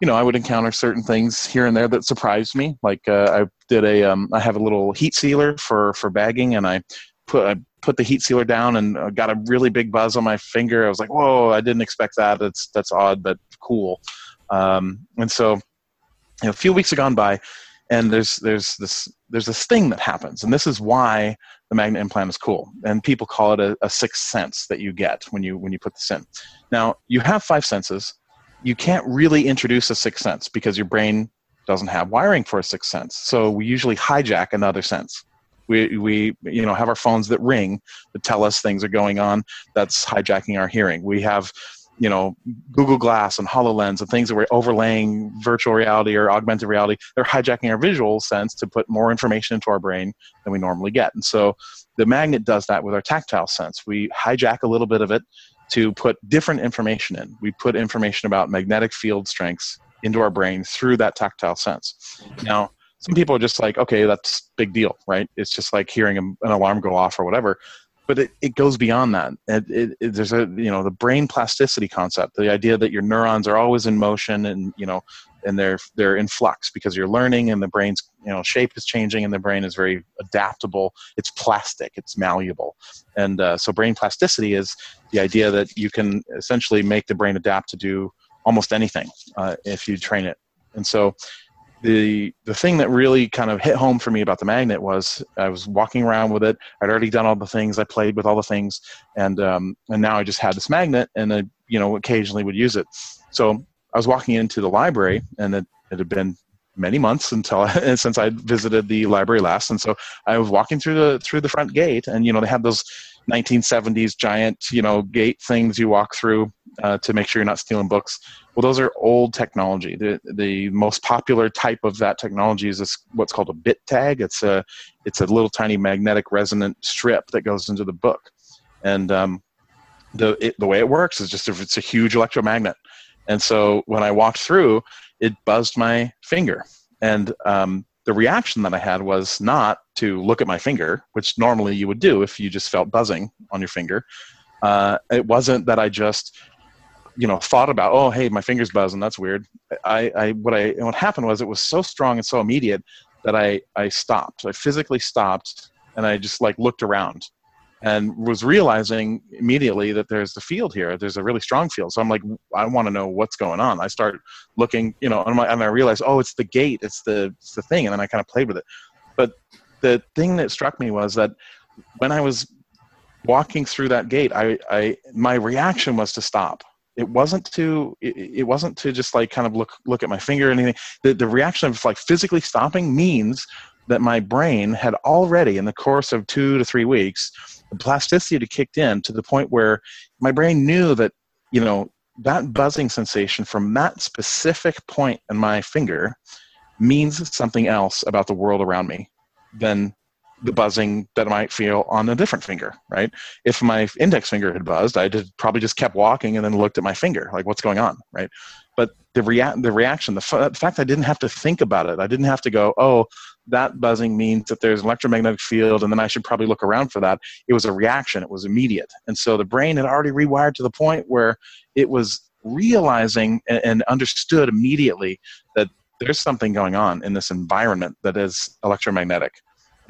you know i would encounter certain things here and there that surprised me like uh, i did a um, I have a little heat sealer for for bagging and i put I put the heat sealer down and uh, got a really big buzz on my finger i was like whoa i didn't expect that that's that's odd but cool um, and so, you know, a few weeks have gone by, and there's there's this there's this thing that happens, and this is why the magnet implant is cool. And people call it a, a sixth sense that you get when you when you put this in. Now you have five senses. You can't really introduce a sixth sense because your brain doesn't have wiring for a sixth sense. So we usually hijack another sense. We, we you know have our phones that ring that tell us things are going on that's hijacking our hearing. We have you know google glass and hololens and things that we're overlaying virtual reality or augmented reality they're hijacking our visual sense to put more information into our brain than we normally get. And so the magnet does that with our tactile sense. We hijack a little bit of it to put different information in. We put information about magnetic field strengths into our brain through that tactile sense. Now some people are just like okay that's big deal right it's just like hearing an alarm go off or whatever but it, it goes beyond that. It, it, there's a you know the brain plasticity concept, the idea that your neurons are always in motion and you know and they're they're in flux because you're learning and the brain's you know shape is changing and the brain is very adaptable. It's plastic, it's malleable, and uh, so brain plasticity is the idea that you can essentially make the brain adapt to do almost anything uh, if you train it. And so the the thing that really kind of hit home for me about the magnet was I was walking around with it. I'd already done all the things. I played with all the things, and um, and now I just had this magnet, and I you know occasionally would use it. So I was walking into the library, and it, it had been many months until since I visited the library last, and so I was walking through the through the front gate, and you know they had those 1970s giant you know gate things you walk through uh, to make sure you're not stealing books. Well, those are old technology. The the most popular type of that technology is this, what's called a bit tag. It's a it's a little tiny magnetic resonant strip that goes into the book, and um, the it, the way it works is just if it's a huge electromagnet. And so when I walked through, it buzzed my finger, and um, the reaction that I had was not to look at my finger, which normally you would do if you just felt buzzing on your finger. Uh, it wasn't that I just you know thought about oh hey my fingers buzzing that's weird. I i what i what happened was it was so strong and so immediate that i i stopped. I physically stopped and i just like looked around and was realizing immediately that there's the field here there's a really strong field. So i'm like i want to know what's going on. I start looking you know and, and i realize, oh it's the gate it's the it's the thing and then i kind of played with it. But the thing that struck me was that when i was walking through that gate i i my reaction was to stop. It wasn't to it, it, wasn't to just like kind of look look at my finger or anything. The, the reaction of like physically stopping means that my brain had already in the course of two to three weeks the plasticity had kicked in to the point where my brain knew that you know that buzzing sensation from that specific point in my finger means something else about the world around me than the buzzing that I might feel on a different finger, right? If my index finger had buzzed, I would probably just kept walking and then looked at my finger, like what's going on, right? But the rea- the reaction, the, f- the fact I didn't have to think about it, I didn't have to go, oh, that buzzing means that there's an electromagnetic field and then I should probably look around for that. It was a reaction, it was immediate. And so the brain had already rewired to the point where it was realizing and, understood immediately that there's something going on in this environment that is electromagnetic.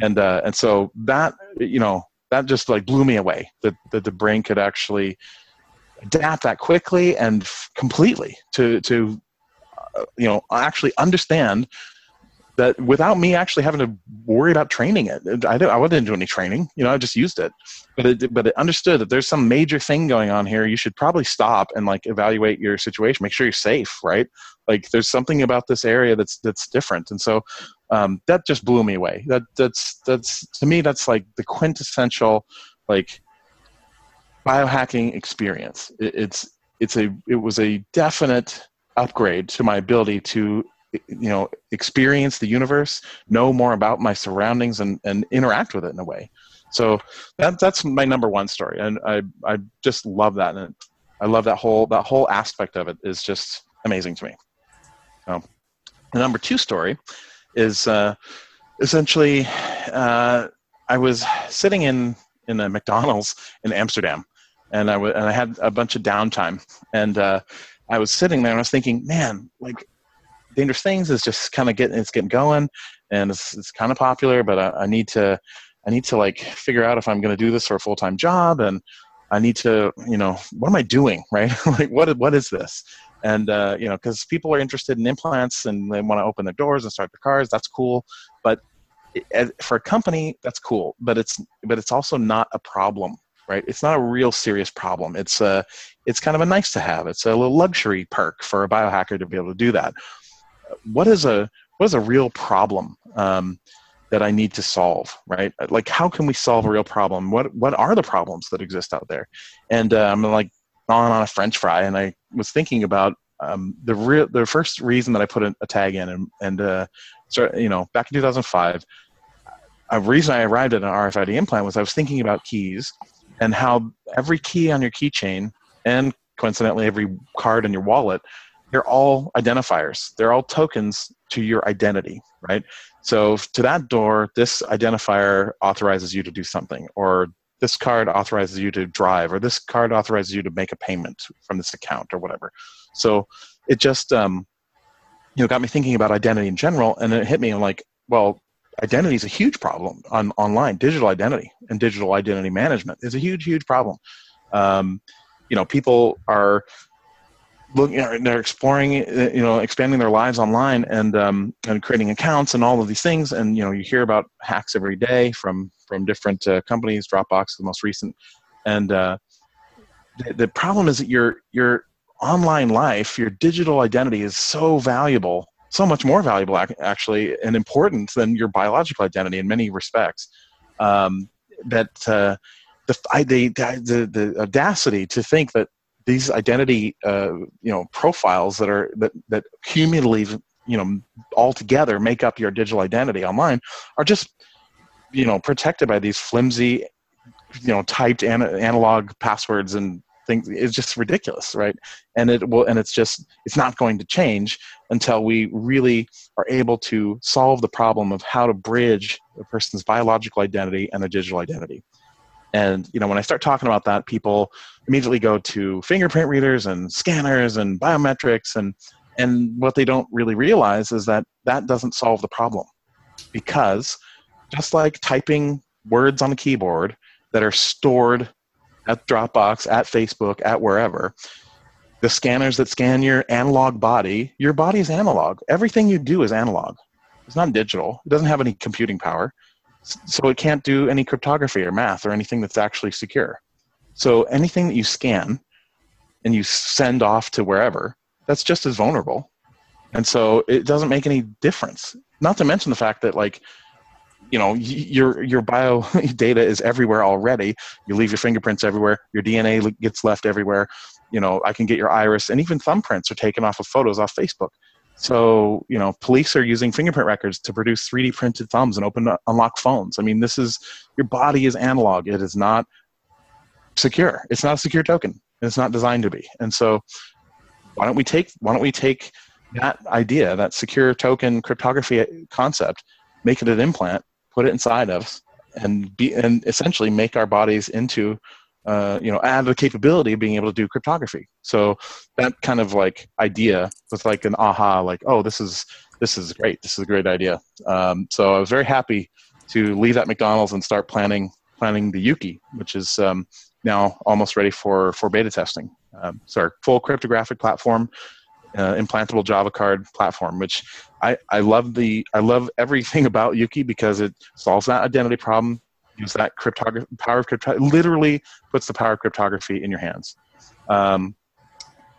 And, uh, and so that, you know, that just like blew me away that, that the brain could actually adapt that quickly and f- completely to, to uh, you know, actually understand that without me actually having to worry about training it. I, didn't, I wasn't doing any training, you know, I just used it. But it, but it understood that there's some major thing going on here. You should probably stop and like evaluate your situation, make sure you're safe, right? Like there's something about this area that's that's different. And so um, that just blew me away. That that's that's to me that's like the quintessential like biohacking experience. It, it's it's a it was a definite upgrade to my ability to you know experience the universe know more about my surroundings and, and interact with it in a way. So that that's my number one story and i i just love that and i love that whole that whole aspect of it is just amazing to me. So the number two story is uh, essentially uh, i was sitting in in a mcdonald's in amsterdam and I, w- and I had a bunch of downtime and uh, i was sitting there and i was thinking man like Dangerous Things is just kind of getting it's getting going, and it's, it's kind of popular. But I, I, need to I need to like figure out if I'm going to do this for a full time job, and I need to you know what am I doing right? like what what is this? And uh, you know because people are interested in implants and they want to open their doors and start their cars. That's cool, but for a company that's cool but it's but it's also not a problem right it's not a real serious problem it's a it's kind of a nice to have it's a little luxury perk for a biohacker to be able to do that what is a what is a real problem um, that I need to solve, right? Like, how can we solve a real problem? What what are the problems that exist out there? And uh, I'm like on on a French fry, and I was thinking about um, the real the first reason that I put a, a tag in, and and uh, start, you know, back in 2005, a reason I arrived at an RFID implant was I was thinking about keys and how every key on your keychain and coincidentally every card in your wallet they're all identifiers. They're all tokens to your identity, right? So to that door, this identifier authorizes you to do something, or this card authorizes you to drive, or this card authorizes you to make a payment from this account, or whatever. So it just, um, you know, got me thinking about identity in general, and it hit me. I'm like, well, identity is a huge problem on online. Digital identity and digital identity management is a huge, huge problem. Um, you know, people are looking they're exploring uh, you know expanding their lives online and um, and creating accounts and all of these things. And you know you hear about hacks every day from from different uh, companies dropbox the most recent. And uh, the, the problem is that your your online life your digital identity is so valuable so much more valuable actually and important than your biological identity in many respects um, that uh, the, the, the, the audacity to think that these identity uh, you know profiles that are that that cumulatively you know all together make up your digital identity online are just you know protected by these flimsy you know typed an- analog passwords and things. It's just ridiculous right? And it will and it's just it's not going to change until we really are able to solve the problem of how to bridge a person's biological identity and a digital identity and you know, when I start talking about that, people immediately go to fingerprint readers and scanners and biometrics, and and what they don't really realize is that that doesn't solve the problem, because just like typing words on a keyboard that are stored at Dropbox, at Facebook, at wherever, the scanners that scan your analog body, your body is analog. Everything you do is analog. It's not digital. It doesn't have any computing power so it can't do any cryptography or math or anything that's actually secure. So anything that you scan and you send off to wherever, that's just as vulnerable. And so it doesn't make any difference. Not to mention the fact that like you know your your bio data is everywhere already. You leave your fingerprints everywhere. Your DNA gets left everywhere. You know, I can get your iris and even thumbprints are taken off of photos off Facebook. So, you know, police are using fingerprint records to produce 3D printed thumbs and open unlock phones. I mean, this is your body is analog. It is not secure. It's not a secure token. It's not designed to be. And so, why don't we take why don't we take that idea, that secure token cryptography concept, make it an implant, put it inside of us, and be and essentially make our bodies into uh, you know add the capability of being able to do cryptography. So that kind of like idea was like an aha, like oh this is this is great, this is a great idea. Um, so I was very happy to leave at McDonald's and start planning planning the Yuki, which is um, now almost ready for for beta testing. Um, so our full cryptographic platform, uh, implantable Java card platform, which I, I love the I love everything about Yuki because it solves that identity problem. Use that cryptography power of cryptography literally puts the power of cryptography in your hands. Um,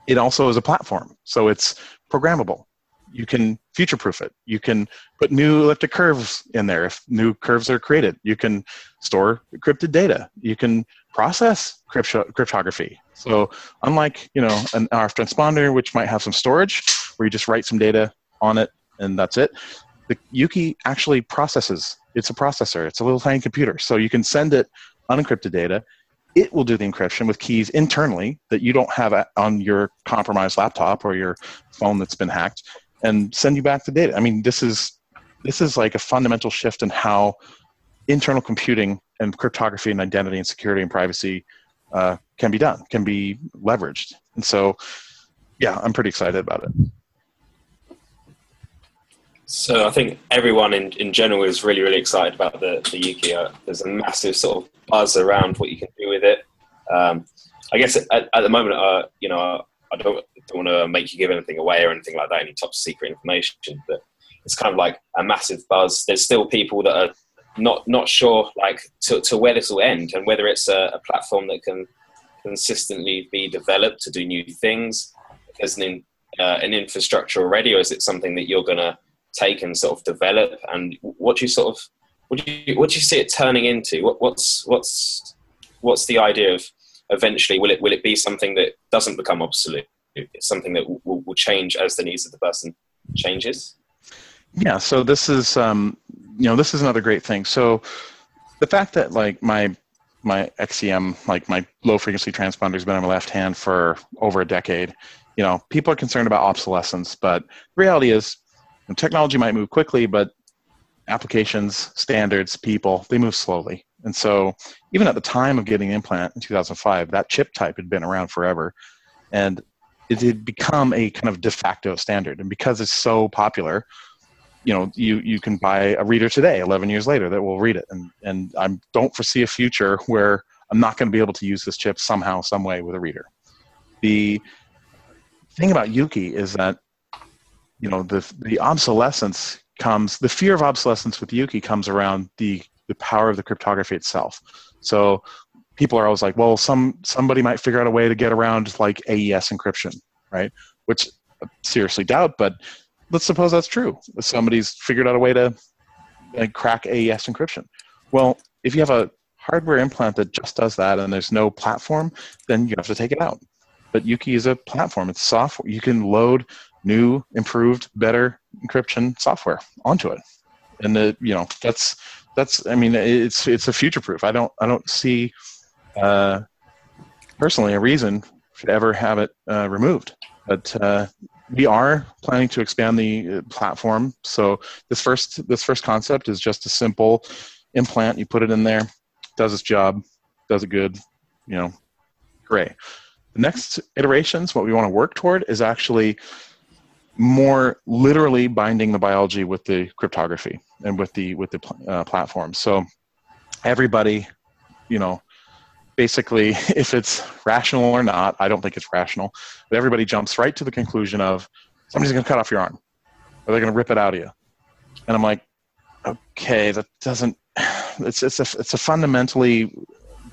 it also is a platform, so it's programmable. You can future proof it. You can put new elliptic curves in there if new curves are created. You can store encrypted data. You can process cryptography. So unlike you know an RF transponder, which might have some storage, where you just write some data on it and that's it, the Yuki actually processes. It's a processor. It's a little tiny computer. So you can send it unencrypted data. It will do the encryption with keys internally that you don't have on your compromised laptop or your phone that's been hacked, and send you back the data. I mean, this is this is like a fundamental shift in how internal computing and cryptography and identity and security and privacy uh, can be done, can be leveraged. And so, yeah, I'm pretty excited about it. So I think everyone in, in general is really, really excited about the, the Yuki. Uh, there's a massive sort of buzz around what you can do with it. Um, I guess at, at the moment, uh, you know, I don't, don't want to make you give anything away or anything like that, any top secret information, but it's kind of like a massive buzz. There's still people that are not not sure like to, to where this will end and whether it's a, a platform that can consistently be developed to do new things as an, uh, an infrastructure already, or is it something that you're going to take and sort of develop? And what do you sort of what do you what do you see it turning into? What, what's what's what's the idea of eventually? Will it will it be something that doesn't become obsolete? It's something that will, will change as the needs of the person changes. Yeah. So this is um, you know this is another great thing. So the fact that like my my XEM, like my low frequency transponder, has been on my left hand for over a decade. You know, people are concerned about obsolescence, but the reality is, know, technology might move quickly, but applications, standards, people, they move slowly. And so, even at the time of getting implant in 2005, that chip type had been around forever, and it had become a kind of de facto standard. And because it's so popular, you know you you can buy a reader today 11 years later that will read it and and i don't foresee a future where i'm not going to be able to use this chip somehow some way with a reader the thing about yuki is that you know the the obsolescence comes the fear of obsolescence with yuki comes around the the power of the cryptography itself so people are always like well some somebody might figure out a way to get around like aes encryption right which I seriously doubt but let's suppose that's true. Somebody's figured out a way to like, crack AES encryption. Well, if you have a hardware implant that just does that and there's no platform, then you have to take it out. But Yuki is a platform. It's software. You can load new, improved, better encryption software onto it, and the you know that's that's. I mean, it's it's a future proof. I don't I don't see uh, personally a reason to ever have it uh, removed. But uh, we are planning to expand the uh, platform. So this first this first concept is just a simple implant. You put it in there, does its job, does it good, you know, great. The next iterations, what we want to work toward is actually more literally binding the biology with the cryptography and with the with the uh, platform. So everybody, you know, basically, if it's rational or not, I don't think it's rational, but everybody jumps right to the conclusion of somebody's going to cut off your arm or they're going to rip it out of you. And I'm like, okay, that doesn't, it's, it's, a, it's a fundamentally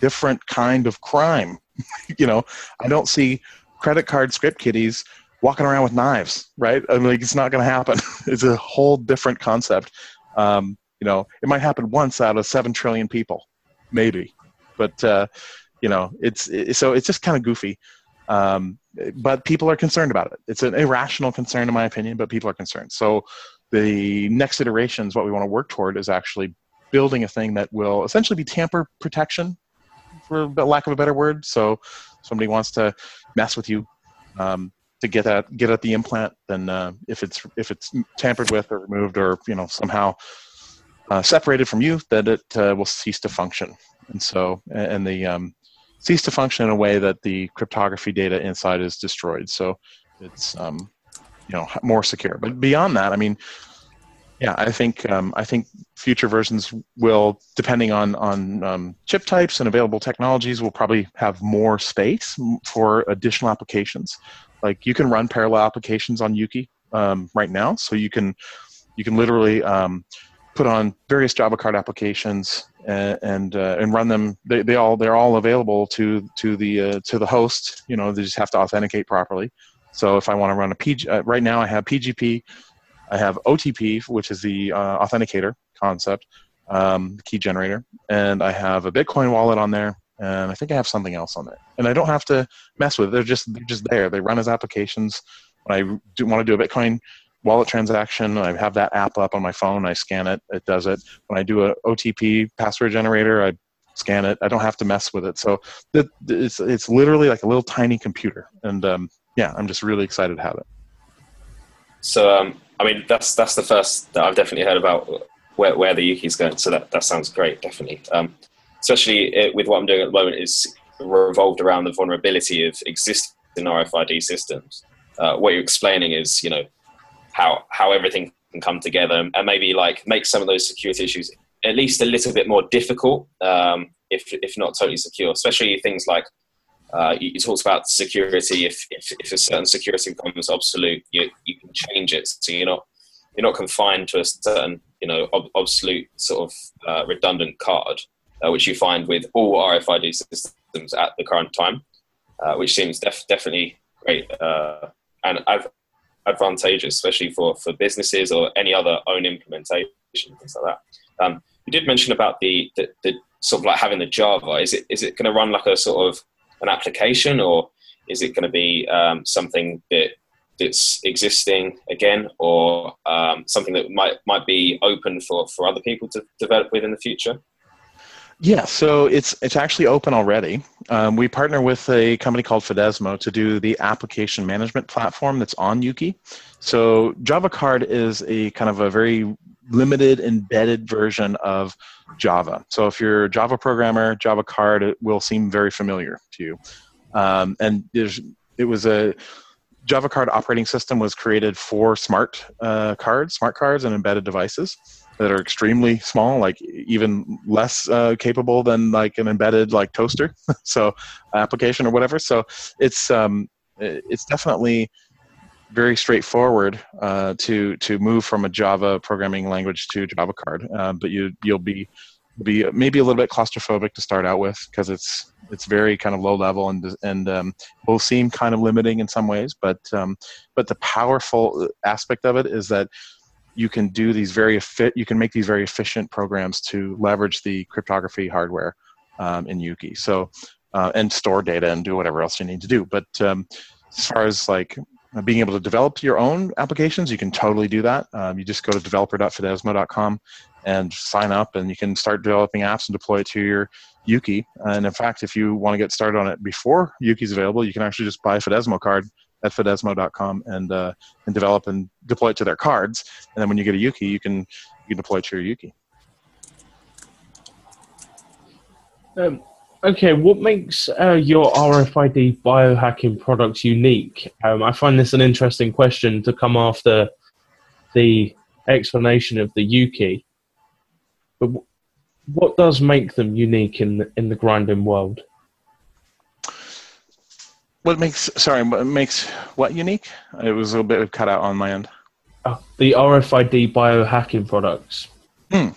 different kind of crime. you know, I don't see credit card script kiddies walking around with knives, right? I mean, like, it's not going to happen. it's a whole different concept. Um, you know, it might happen once out of 7 trillion people, maybe but uh, you know, it's it, so it's just kind of goofy. Um, but people are concerned about it. It's an irrational concern, in my opinion, but people are concerned. So the next iterations, what we want to work toward is actually building a thing that will essentially be tamper protection, for lack of a better word. So somebody wants to mess with you um, to get at get at the implant, then uh, if it's if it's tampered with or removed or you know somehow uh, separated from you, that it uh, will cease to function. And so, and the um, cease to function in a way that the cryptography data inside is destroyed. So it's um, you know more secure. But beyond that, I mean, yeah, I think um, I think future versions will, depending on on um, chip types and available technologies, will probably have more space for additional applications. Like you can run parallel applications on Yuki um, right now, so you can you can literally um, put on various Java card applications and and, uh, and run them. They, they all they're all available to to the uh, to the host. You know, they just have to authenticate properly. So if I want to run a PG, uh, right now I have PGP, I have OTP, which is the uh, authenticator concept, um, key generator, and I have a Bitcoin wallet on there, and I think I have something else on there. And I don't have to mess with it. They're just they're just there. They run as applications. When I do want to do a Bitcoin wallet transaction, I have that app up on my phone. I scan it. It does it. When I do a OTP password generator, I scan it. I don't have to mess with it. So it's it's literally like a little tiny computer. And um, yeah, I'm just really excited to have it. So um, I mean, that's that's the first that I've definitely heard about where where the Yuki's going. So that that sounds great, definitely. Um, especially it, with what I'm doing at the moment is revolved around the vulnerability of existing RFID systems. Uh, what you're explaining is, you know, how how everything can come together and maybe like make some of those security issues at least a little bit more difficult, um, if if not totally secure. Especially things like uh, you, you, talked about security. If, if, if a certain security becomes obsolete, you you can change it. So you're not you're not confined to a certain you know ob- obsolete sort of uh, redundant card, uh, which you find with all RFID systems at the current time, uh, which seems def- definitely great uh, and I've advantageous, especially for, for businesses or any other own implementation, things like that. Um, you did mention about the, the, the, sort of like having the Java. Is it is it going to run like a sort of an application, or is it going to be um, something that that's existing again, or um, something that might might be open for, for other people to develop with in the future? Yeah, so it's it's actually open already. Um, we partner with a company called Fidesmo to do the application management platform that's on Yuki. So Java Card is a kind of a very limited embedded version of Java. So if you're a Java programmer, Java Card will seem very familiar to you. Um, and it was a Java Card operating system was created for smart uh, cards, smart cards, and embedded devices that are extremely small, like even less uh, capable than like an embedded like toaster, so application or whatever. So it's um, it's definitely very straightforward uh, to to move from a Java programming language to Java card, uh, but you you'll be be maybe a little bit claustrophobic to start out with because it's it's very kind of low level and and um, will seem kind of limiting in some ways, but um, but the powerful aspect of it is that you can do these very fit you can make these very efficient programs to leverage the cryptography hardware um, in Yuki. So uh, and store data and do whatever else you need to do. But um, as far as like being able to develop your own applications, you can totally do that. Um, you just go to developer.fidesmo.com and sign up, and you can start developing apps and deploy it to your Yuki. And in fact, if you want to get started on it before Yuki's available, you can actually just buy a Fidesmo card at fidesmo.com and uh, and develop and deploy it to their cards. And then when you get a Yuki, you can you can deploy it to your Yuki. Um, okay, what makes uh, your RFID biohacking products unique? Um, I find this an interesting question to come after the explanation of the Yuki. But w- what does make them unique in the, in the grinding world? What makes sorry? What makes what unique? It was a little bit cut out on my end. Oh, the RFID biohacking products. Hmm.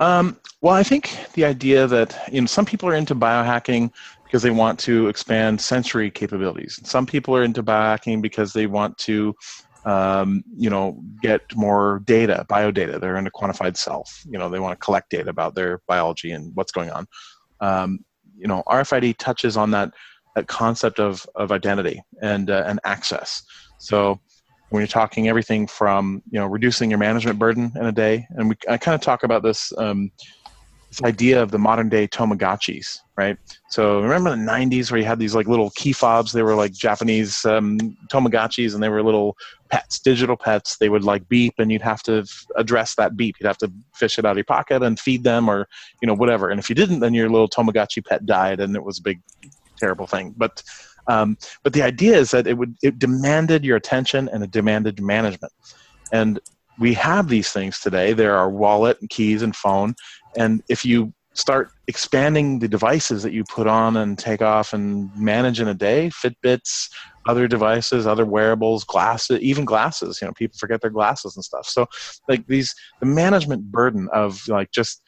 Um, well, I think the idea that you know some people are into biohacking because they want to expand sensory capabilities. Some people are into biohacking because they want to, um, you know, get more data, biodata. They're into quantified self. You know, they want to collect data about their biology and what's going on. Um, you know, RFID touches on that that concept of, of identity and, uh, and access. So when you're talking everything from you know reducing your management burden in a day, and we, I kind of talk about this um, this idea of the modern day Tamagotchis, right? So remember the '90s where you had these like little key fobs? They were like Japanese um, Tamagotchis, and they were little pets, digital pets. They would like beep, and you'd have to address that beep. You'd have to fish it out of your pocket and feed them, or you know whatever. And if you didn't, then your little Tamagotchi pet died, and it was a big, terrible thing. But um, but the idea is that it would it demanded your attention and it demanded management. And we have these things today. There are wallet and keys and phone, and if you start expanding the devices that you put on and take off and manage in a day fitbits other devices other wearables glasses even glasses you know people forget their glasses and stuff so like these the management burden of like just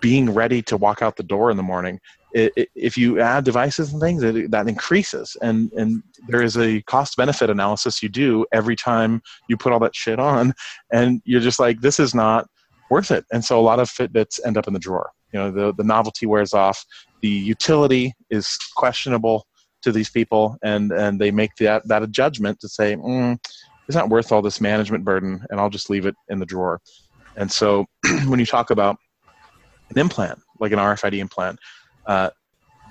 being ready to walk out the door in the morning it, it, if you add devices and things it, that increases and and there is a cost benefit analysis you do every time you put all that shit on and you're just like this is not worth it. And so a lot of Fitbits end up in the drawer. You know, the, the novelty wears off. The utility is questionable to these people, and, and they make that, that a judgment to say, mm, it's not worth all this management burden, and I'll just leave it in the drawer. And so when you talk about an implant, like an RFID implant, uh,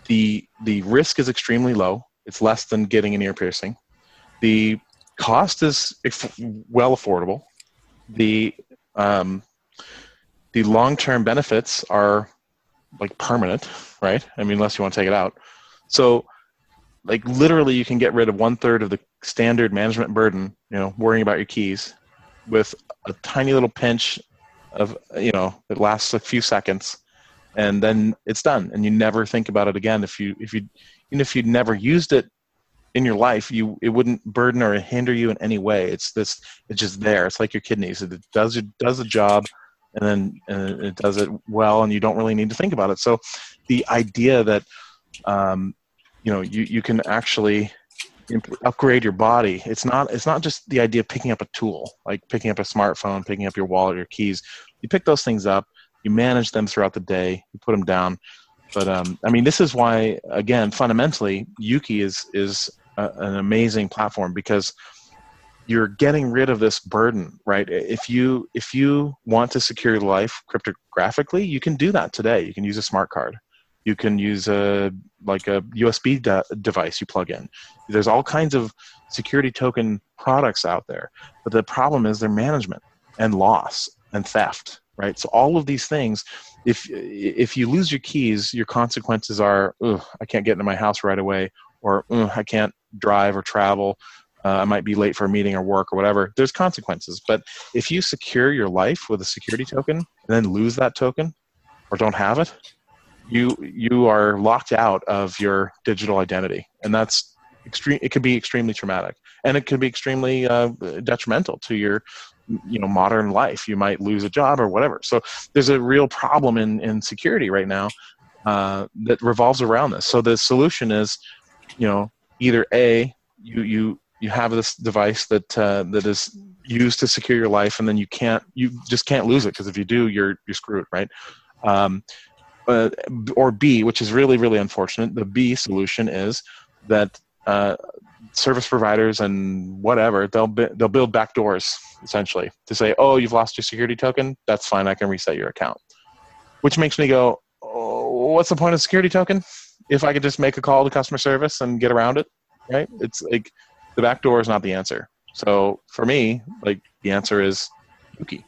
the, the risk is extremely low. It's less than getting an ear piercing. The cost is well affordable. The um, the long-term benefits are like permanent, right? I mean, unless you want to take it out. So, like literally, you can get rid of one third of the standard management burden. You know, worrying about your keys, with a tiny little pinch of you know it lasts a few seconds, and then it's done, and you never think about it again. If you if you even if you'd never used it in your life, you it wouldn't burden or hinder you in any way. It's this it's just there. It's like your kidneys. It does it does the job and then uh, it does it well and you don't really need to think about it so the idea that um, you know you, you can actually upgrade your body it's not it's not just the idea of picking up a tool like picking up a smartphone picking up your wallet your keys you pick those things up you manage them throughout the day you put them down. But um, i mean this is why again fundamentally yuki is is a, an amazing platform because you're getting rid of this burden right? If you if you want to secure your life cryptographically you can do that today. You can use a smart card. You can use a like a usb de- device you plug in. There's all kinds of security token products out there but the problem is their management and loss and theft right so all of these things if if you lose your keys your consequences are i can't get into my house right away or i can't drive or travel uh, I might be late for a meeting or work or whatever. There's consequences. But if you secure your life with a security token and then lose that token or don't have it, you you are locked out of your digital identity, and that's extreme. It could be extremely traumatic, and it could be extremely uh, detrimental to your you know modern life. You might lose a job or whatever. So there's a real problem in in security right now uh, that revolves around this. So the solution is, you know, either a you you you have this device that uh, that is used to secure your life, and then you can't you just can't lose it because if you do, you're you're screwed, right? Um, uh, or B, which is really really unfortunate. The B solution is that uh, service providers and whatever they'll they'll build backdoors essentially to say, oh, you've lost your security token. That's fine. I can reset your account. Which makes me go, oh, what's the point of security token if I could just make a call to customer service and get around it? Right? It's like the back door is not the answer. So for me, like the answer is Yuki.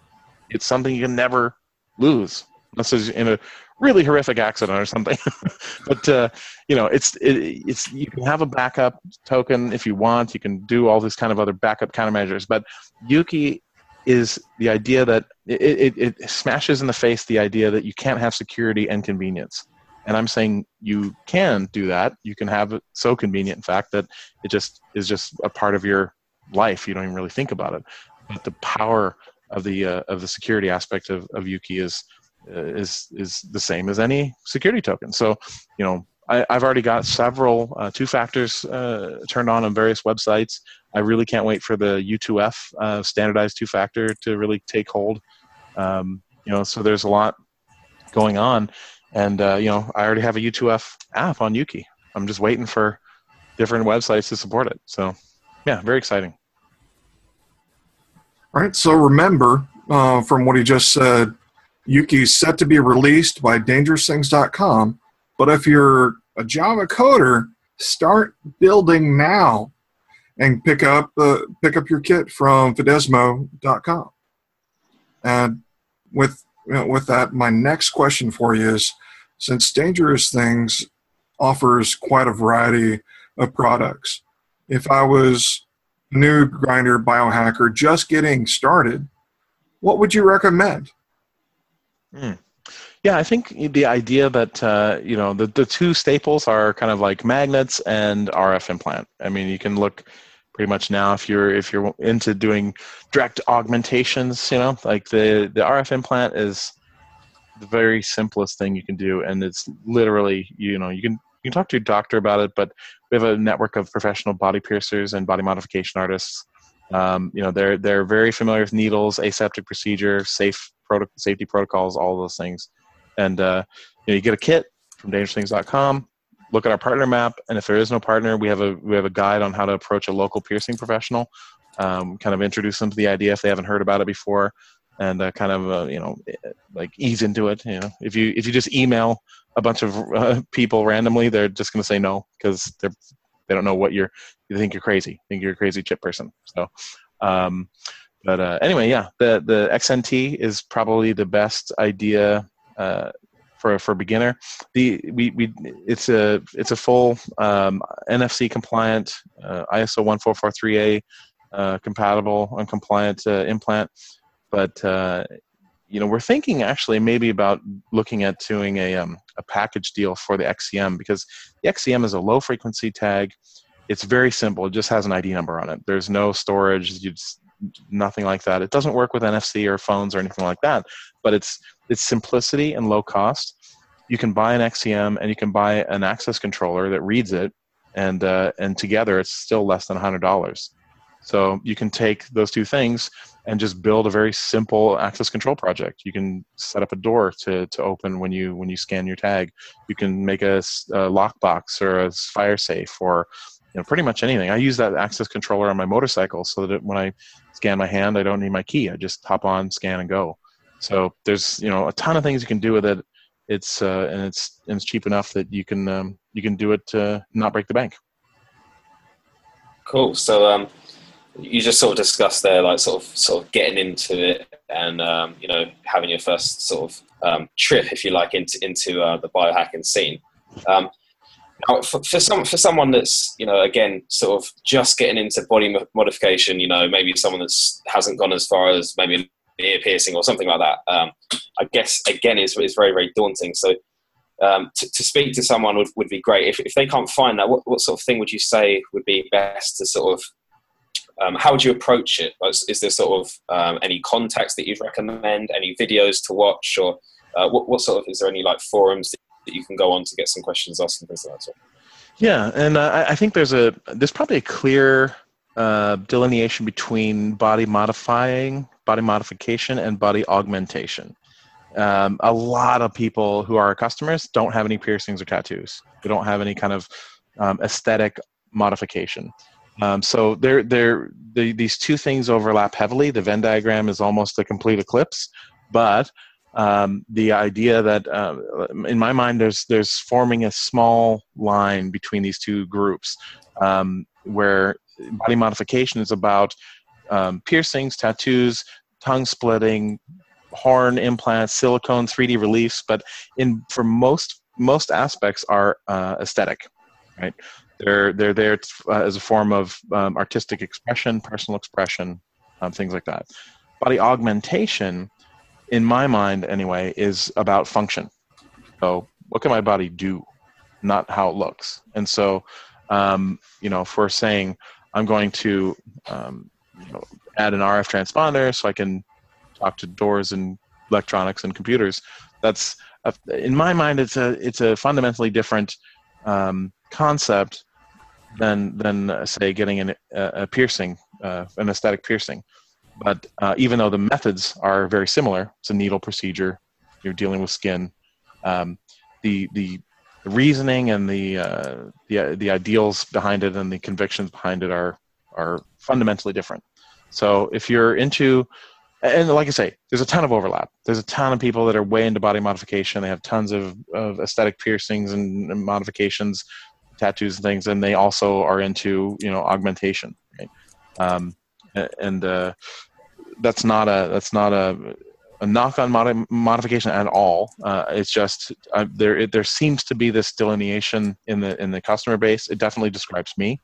It's something you can never lose unless it's in a really horrific accident or something. but uh, you know, it's it, it's you can have a backup token if you want. You can do all these kind of other backup countermeasures. But Yuki is the idea that it, it, it smashes in the face the idea that you can't have security and convenience. And I'm saying you can do that. You can have it so convenient, in fact, that it just is just a part of your life. You don't even really think about it. But the power of the uh, of the security aspect of, of Yuki is is is the same as any security token. So, you know, I, have already got several uh, two factors uh, turned on on various websites. I really can't wait for the U2F uh, standardized two factor to really take hold. Um, you know, so there's a lot going on and uh, you know, I already have a U2F app on Yuki. I'm just waiting for different websites to support it. So, yeah, very exciting. All right. So remember, uh, from what he just said, Yuki's set to be released by dangerousthings.com, but if you're a Java coder, start building now and pick up uh, pick up your kit from fidesmo.com. And with you know, with that, my next question for you is: since Dangerous Things offers quite a variety of products, if I was new grinder biohacker just getting started, what would you recommend? Hmm. Yeah, I think the idea that uh, you know the the two staples are kind of like magnets and RF implant. I mean, you can look pretty much now if you're if you're into doing direct augmentations, you know, like the the RF implant is the very simplest thing you can do, and it's literally you know you can you can talk to your doctor about it, but we have a network of professional body piercers and body modification artists. Um, you know, they're they're very familiar with needles, aseptic procedure, safe product safety protocols, all those things. And uh, you know, you get a kit from dangerousthings.com. Look at our partner map, and if there is no partner, we have a we have a guide on how to approach a local piercing professional. Um, kind of introduce them to the idea if they haven't heard about it before, and uh, kind of uh, you know like ease into it. You know, if you if you just email a bunch of uh, people randomly, they're just going to say no because they're they don't know what you're. They think you're crazy. Think you're a crazy chip person. So, um, but uh, anyway, yeah, the the XNT is probably the best idea uh, for for a beginner. The we, we it's a it's a full um, NFC compliant uh, ISO 14443A uh, compatible and compliant uh, implant, but uh, you know we're thinking actually maybe about looking at doing a um, a package deal for the XEM because the XEM is a low frequency tag. It's very simple. It just has an ID number on it. There's no storage. You just, nothing like that. It doesn't work with NFC or phones or anything like that. But it's it's simplicity and low cost. You can buy an XEM and you can buy an access controller that reads it, and uh, and together it's still less than hundred dollars. So you can take those two things and just build a very simple access control project. You can set up a door to, to open when you when you scan your tag. You can make a, a lockbox or a fire safe or you know pretty much anything. I use that access controller on my motorcycle so that when I scan my hand, I don't need my key. I just hop on, scan, and go. So there's you know a ton of things you can do with it. It's uh, and it's and it's cheap enough that you can um, you can do it to not break the bank. Cool. So um, you just sort of discussed there, like sort of sort of getting into it and um, you know having your first sort of um, trip, if you like, into into uh, the biohacking scene. Um, now, for, for, some for someone that's you know again sort of just getting into body modification, you know maybe someone that's hasn't gone as far as maybe ear piercing or something like that. Um, I guess again is is very very daunting. So um, to, to, speak to someone would, would be great. If, if they can't find that, what, what sort of thing would you say would be best to sort of um, how would you approach it? Is there sort of um, any contacts that you'd recommend, any videos to watch, or uh, what, what, sort of is there any like forums that you can go on to get some questions asked and things like that? Yeah, and uh, I think there's a there's probably a clear uh, delineation between body modifying, body modification, and body augmentation. Um, a lot of people who are customers don't have any piercings or tattoos. They don't have any kind of um, aesthetic modification. Um, so they're, they're, they, these two things overlap heavily. The Venn diagram is almost a complete eclipse, but um, the idea that, uh, in my mind, there's there's forming a small line between these two groups, um, where body modification is about um, piercings, tattoos, tongue splitting, horn implants, silicone, 3D reliefs, but in for most most aspects are uh, aesthetic, right? They're they're there uh, as a form of um, artistic expression, personal expression, um, things like that. Body augmentation, in my mind anyway, is about function. So what can my body do, not how it looks. And so, um, you know, we're saying I'm going to um, you know, add an RF transponder so I can talk to doors and electronics and computers, that's a, in my mind it's a it's a fundamentally different um, concept than than uh, say getting an, a piercing, uh, an aesthetic piercing. But uh, even though the methods are very similar, it's a needle procedure. You're dealing with skin. Um, the the reasoning and the uh, the the ideals behind it and the convictions behind it are are fundamentally different. So if you're into and like I say, there's a ton of overlap. There's a ton of people that are way into body modification. They have tons of, of aesthetic piercings and, and modifications, tattoos and things, and they also are into you know augmentation. Right? Um, and uh, that's not a that's not a, a knock on modi- modification at all. Uh, it's just uh, there it, there seems to be this delineation in the in the customer base. It definitely describes me.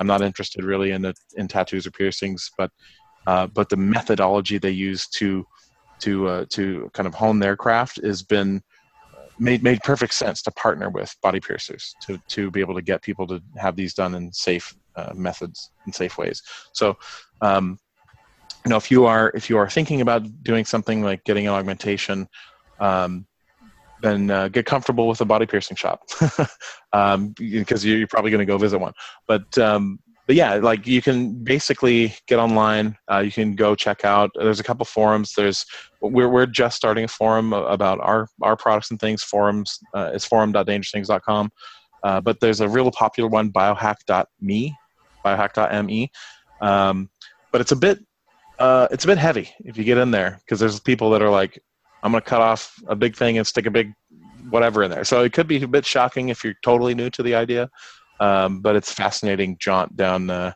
I'm not interested really in the, in tattoos or piercings, but uh, but the methodology they use to to uh, to kind of hone their craft has been made made perfect sense to partner with body piercers to to be able to get people to have these done in safe uh, methods and safe ways. So. Um, you know, if you are if you are thinking about doing something like getting an augmentation, um, then uh, get comfortable with a body piercing shop um, because you're probably going to go visit one. But um, but yeah, like you can basically get online. Uh, you can go check out. There's a couple forums. There's we're we're just starting a forum about our our products and things. Forums uh, is forum.dangerousthings.com. Uh, but there's a real popular one, biohack.me, biohack.me. Um, but it's a bit uh, it's a bit heavy if you get in there because there's people that are like, I'm going to cut off a big thing and stick a big whatever in there. So it could be a bit shocking if you're totally new to the idea um, but it's fascinating jaunt down the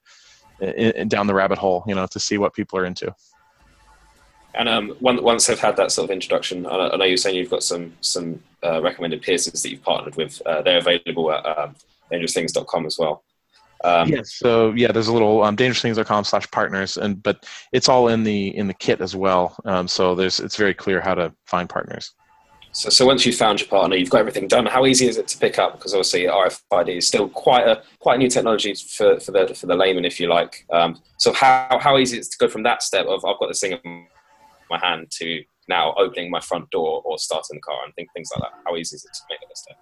in, down the rabbit hole, you know, to see what people are into. And um, once they've had that sort of introduction, I know you're saying you've got some some uh, recommended piercings that you've partnered with. Uh, they're available at um, dangerousthings.com as well. Um, yes. So yeah, there's a little um, dangerousthings.com slash partners, and but it's all in the in the kit as well. Um, so there's it's very clear how to find partners. So, so once you've found your partner, you've got everything done. How easy is it to pick up? Because obviously RFID is still quite a quite a new technology for, for the for the layman, if you like. Um, so how how easy is it to go from that step of I've got this thing in my hand to now opening my front door or starting the car and think, things like that? How easy is it to make that step?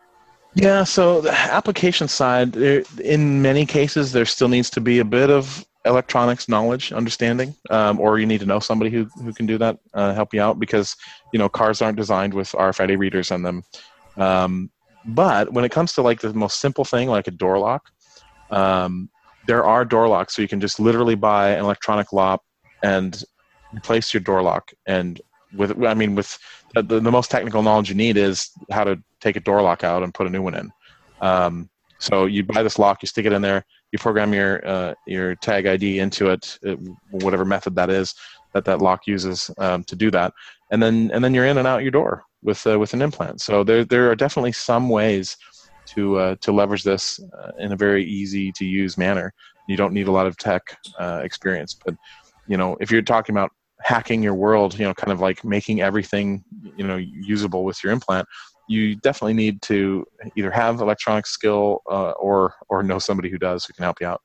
Yeah, so the application side, in many cases, there still needs to be a bit of electronics knowledge, understanding, um, or you need to know somebody who, who can do that, uh, help you out because you know cars aren't designed with RFID readers on them. Um, but when it comes to like the most simple thing, like a door lock, um, there are door locks, so you can just literally buy an electronic lock and replace your door lock. And with, I mean, with the, the, the most technical knowledge you need is how to take a door lock out and put a new one in. Um, so you buy this lock, you stick it in there, you program your uh, your tag ID into it, uh, whatever method that is that that lock uses um, to do that, and then and then you're in and out your door with uh, with an implant. So there there are definitely some ways to uh, to leverage this uh, in a very easy to use manner. You don't need a lot of tech uh, experience, but you know if you're talking about hacking your world, you know, kind of like making everything you know usable with your implant you definitely need to either have electronic skill uh, or or know somebody who does who can help you out.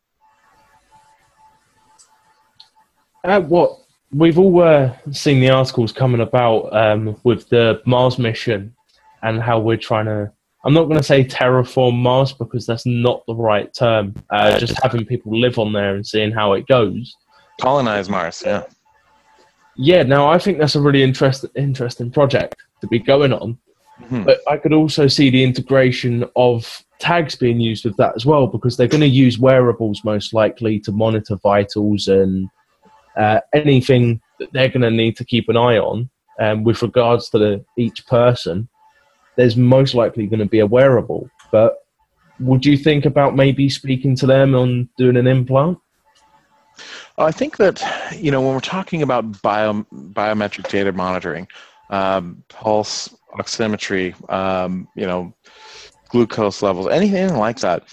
Uh, what we've all uh, seen the articles coming about um, with the Mars mission and how we're trying to. I'm not going to say terraform Mars because that's not the right term. Uh, just having people live on there and seeing how it goes. Colonize Mars, yeah. Yeah, now I think that's a really interesting interesting project to be going on. Mm-hmm. But I could also see the integration of tags being used with that as well, because they're going to use wearables most likely to monitor vitals and uh, anything that they're going to need to keep an eye on. Um, with regards to the, each person, there's most likely going to be a wearable. But would you think about maybe speaking to them on doing an implant? I think that you know when we're talking about bio, biometric data monitoring, um, pulse oximetry, um, you know, glucose levels, anything like that.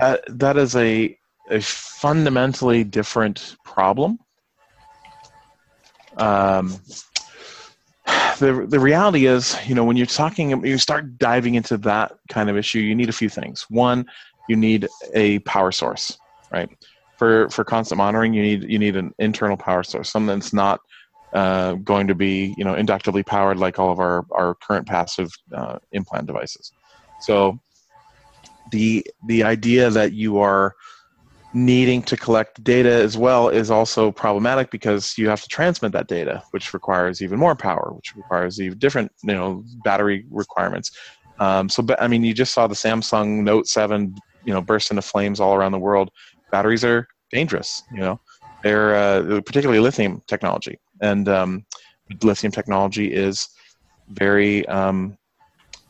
Uh, that is a, a fundamentally different problem. Um, the the reality is, you know, when you're talking, you start diving into that kind of issue, you need a few things. One, you need a power source, right? For for constant monitoring, you need you need an internal power source, something that's not uh, going to be you know inductively powered like all of our, our current passive uh, implant devices. So the the idea that you are needing to collect data as well is also problematic because you have to transmit that data, which requires even more power, which requires even different you know battery requirements. Um, so, I mean, you just saw the Samsung Note Seven, you know, burst into flames all around the world. Batteries are dangerous, you know. They're uh, particularly lithium technology. And um, lithium technology is very um,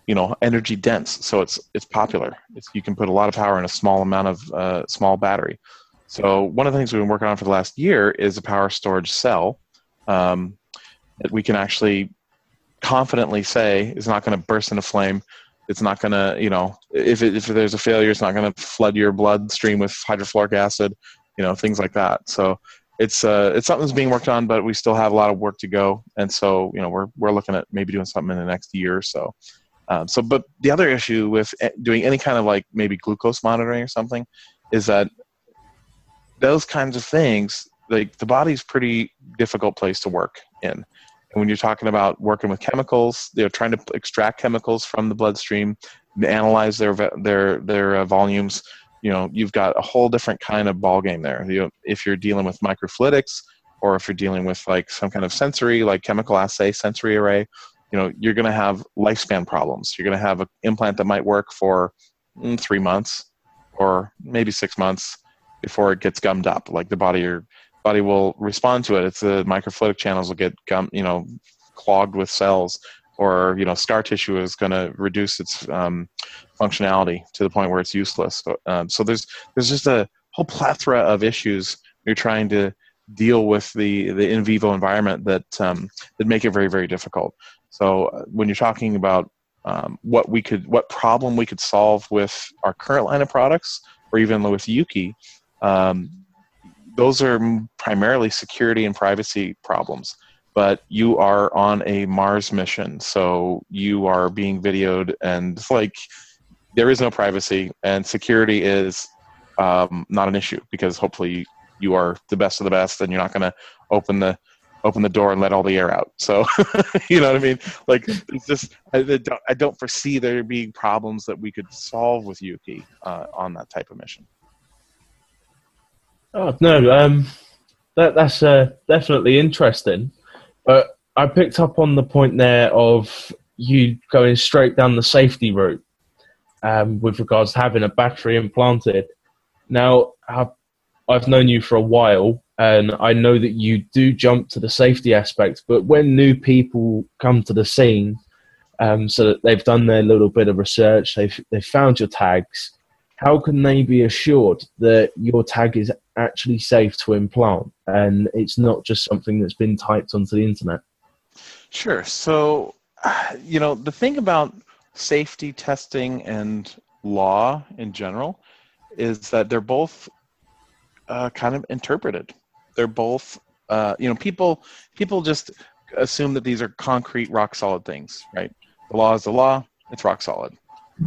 you know energy dense so it's it's popular. It's, you can put a lot of power in a small amount of uh, small battery. So one of the things we've been working on for the last year is a power storage cell um, that we can actually confidently say is not going to burst into flame it's not going to you know if, it, if there's a failure it's not going to flood your bloodstream with hydrofluoric acid you know things like that. So it's uh it's something that's being worked on but we still have a lot of work to go. And so you know we're we're looking at maybe doing something in the next year or so. Um, so but the other issue with doing any kind of like maybe glucose monitoring or something is that those kinds of things like the body's pretty difficult place to work in and when you're talking about working with chemicals they're trying to extract chemicals from the bloodstream analyze their their their uh, volumes. You know you've got a whole different kind of ball game there. You know, if you're dealing with microfluidics or if you're dealing with like some kind of sensory like chemical assay sensory array you know you're going to have lifespan problems. You're going to have an implant that might work for mm, three months or maybe six months before it gets gummed up like the body your body will respond to it. It's the microfluidic channels will get gum you know clogged with cells or you know scar tissue is going to reduce its um, functionality to the point where it's useless. So, um, so there's there's just a whole plethora of issues you're trying to deal with the the in vivo environment that um, that make it very very difficult. So uh, when you're talking about um, what we could what problem we could solve with our current line of products or even with Yuki um, those are primarily security and privacy problems but you are on a Mars mission, so you are being videoed, and it's like there is no privacy, and security is um, not an issue because hopefully you are the best of the best, and you're not going to open the open the door and let all the air out. So you know what I mean? Like it's just I, don't, I don't foresee there being problems that we could solve with Yuki uh, on that type of mission. Oh no, um, that that's uh, definitely interesting. But I picked up on the point there of you going straight down the safety route um, with regards to having a battery implanted. Now, I've, I've known you for a while, and I know that you do jump to the safety aspect. But when new people come to the scene, um, so that they've done their little bit of research, they've they've found your tags. How can they be assured that your tag is actually safe to implant and it's not just something that's been typed onto the internet? Sure. So, you know, the thing about safety testing and law in general is that they're both uh, kind of interpreted. They're both, uh, you know, people people just assume that these are concrete, rock solid things, right? The law is the law; it's rock solid.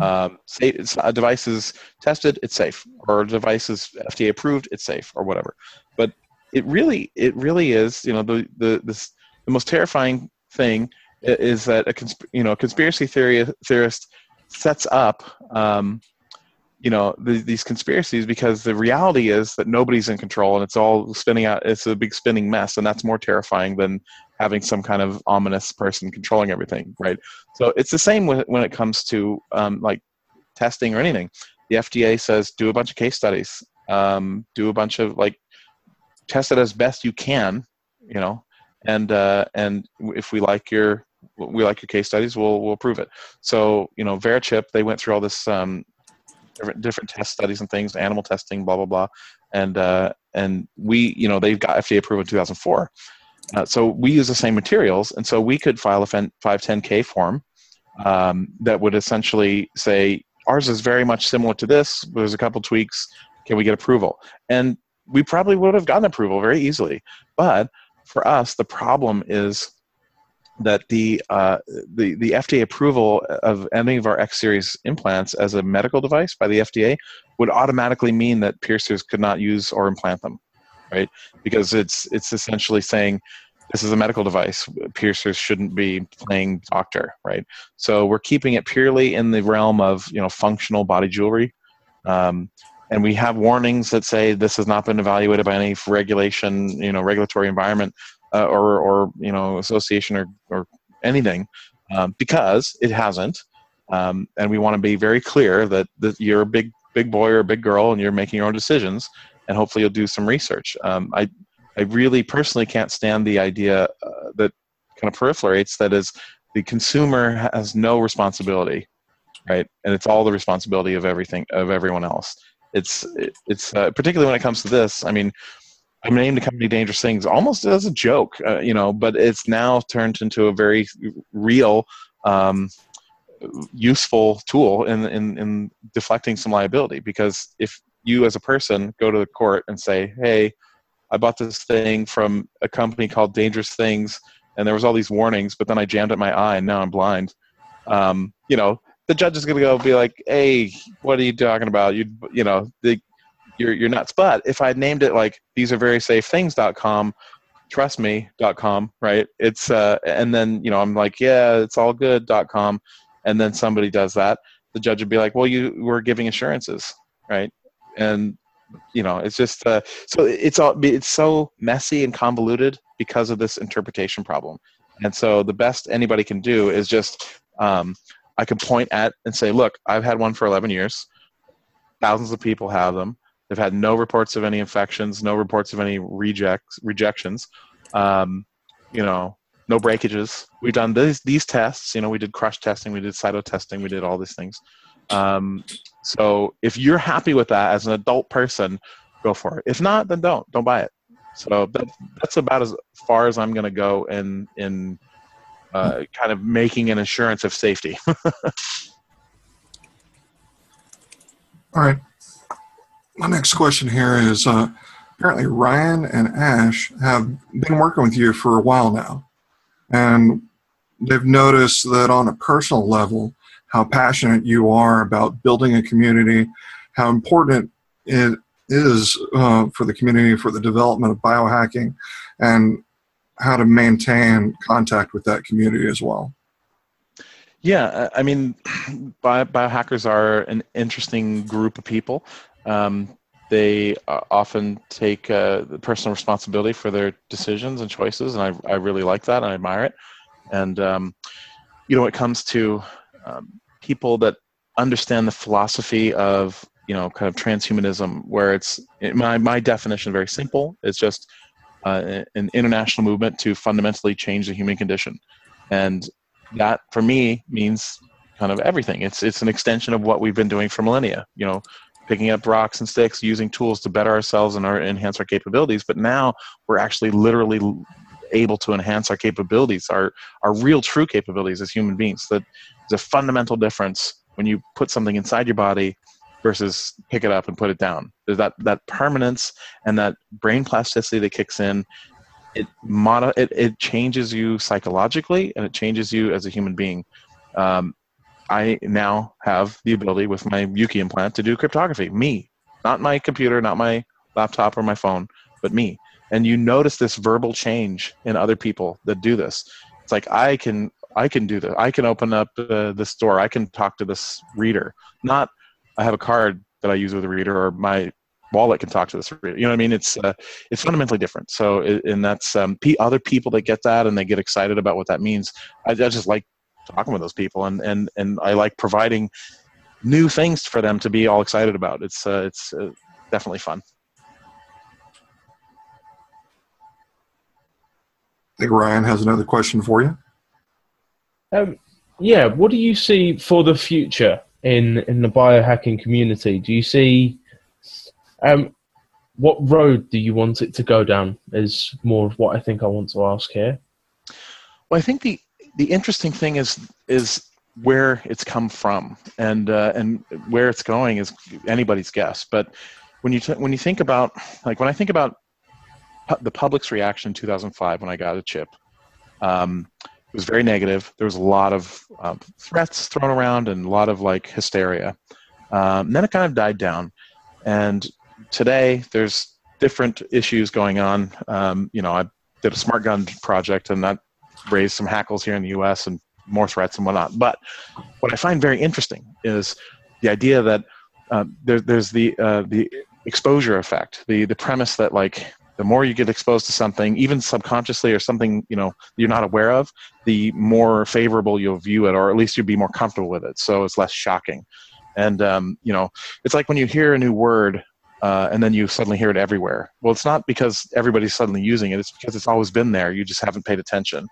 Um, say it's a device is tested, it's safe, or a device is FDA approved, it's safe, or whatever. But it really, it really is. You know, the the this, the most terrifying thing is that a consp- you know a conspiracy theory theorist sets up um, you know the, these conspiracies because the reality is that nobody's in control and it's all spinning out it's a big spinning mess and that's more terrifying than having some kind of ominous person controlling everything right? So it's the same with, when it comes to um, like testing or anything. The fda says do a bunch of case studies um, do a bunch of like test it as best you can you know and uh, and if we like your we like your case studies we'll we'll approve it. So you know VeriChip they went through all this um, different different test studies and things, animal testing, blah blah blah, and uh, and we you know they've got FDA approval in 2004. Uh, so we use the same materials, and so we could file a 510k form um, that would essentially say ours is very much similar to this. There's a couple tweaks. Can we get approval? And we probably would have gotten approval very easily. But for us, the problem is that the uh, the the FDA approval of any of our X series implants as a medical device by the FDA would automatically mean that piercers could not use or implant them, right? Because it's it's essentially saying this is a medical device. Piercers shouldn't be playing doctor, right? So we're keeping it purely in the realm of you know functional body jewelry. Um, and we have warnings that say this has not been evaluated by any regulation, you know, regulatory environment uh, or or you know association or or anything um, because it hasn't. Um, and we want to be very clear that, that you're a big big boy or a big girl and you're making your own decisions and hopefully you'll do some research um, i I really personally can't stand the idea uh, that kind of proliferates that is the consumer has no responsibility, right? And it's all the responsibility of everything of everyone else. It's it's uh, particularly when it comes to this. I mean, I named the company Dangerous Things almost as a joke, uh, you know, but it's now turned into a very real, um, useful tool in, in in deflecting some liability. Because if you as a person go to the court and say, "Hey," I bought this thing from a company called Dangerous Things, and there was all these warnings, but then I jammed at my eye, and now I'm blind. Um, you know, the judge is going to go be like, "Hey, what are you talking about? You, you know, the, you're you're nuts." But if I named it like these are very safe things.com, trust me.com, right? It's uh, and then you know I'm like, yeah, it's all good.com, and then somebody does that, the judge would be like, well, you were giving assurances, right? And you know it's just uh, so it's all it's so messy and convoluted because of this interpretation problem and so the best anybody can do is just um, i can point at and say look i've had one for 11 years thousands of people have them they've had no reports of any infections no reports of any rejects rejections um, you know no breakages we've done these these tests you know we did crush testing we did cyto testing we did all these things um, so if you're happy with that as an adult person, go for it. If not, then don't. Don't buy it. So that, that's about as far as I'm going to go in in uh, kind of making an assurance of safety. All right. My next question here is uh, apparently Ryan and Ash have been working with you for a while now, and they've noticed that on a personal level, how passionate you are about building a community, how important it is uh, for the community for the development of biohacking, and how to maintain contact with that community as well. Yeah, I mean, bio, biohackers are an interesting group of people. Um, they uh, often take uh, personal responsibility for their decisions and choices, and I, I really like that. and I admire it. And um, you know, when it comes to um, people that understand the philosophy of you know kind of transhumanism where it's my, my definition very simple it's just uh, an international movement to fundamentally change the human condition and that for me means kind of everything it's it's an extension of what we've been doing for millennia you know picking up rocks and sticks using tools to better ourselves and our, enhance our capabilities but now we're actually literally able to enhance our capabilities, our our real true capabilities as human beings. That a fundamental difference when you put something inside your body versus pick it up and put it down. There's that that permanence and that brain plasticity that kicks in. It mono, it, it changes you psychologically and it changes you as a human being. Um, I now have the ability with my Yuki implant to do cryptography. Me, not my computer, not my laptop or my phone, but me. And you notice this verbal change in other people that do this. It's like i can i can do this i can open up uh, this door i can talk to this reader. Not i have a card that i use with a reader or my wallet can talk to this reader. You know what i mean? It's uh, it's fundamentally different. So and that's um, other people that get that and they get excited about what that means. I, I just like talking with those people and and and i like providing new things for them to be all excited about it's uh, it's uh, definitely fun I think Ryan has another question for you. Um, yeah, what do you see for the future in in the biohacking community? Do you see um, what road do you want it to go down? Is more of what I think I want to ask here. Well, I think the the interesting thing is is where it's come from, and uh, and where it's going is anybody's guess. But when you t- when you think about like when I think about the public's reaction in 2005 when I got a chip um, it was very negative. There was a lot of um, threats thrown around and a lot of like hysteria. Um, then it kind of died down, and today there's different issues going on. Um, you know, I did a smart gun project, and that raised some hackles here in the U.S. and more threats and whatnot. But what I find very interesting is the idea that uh, there, there's the uh, the exposure effect, the the premise that like the more you get exposed to something even subconsciously or something you know you're not aware of the more favorable you'll view it or at least you'll be more comfortable with it so it's less shocking and um, you know it's like when you hear a new word uh, and then you suddenly hear it everywhere. Well, it's not because everybody's suddenly using it; it's because it's always been there. You just haven't paid attention.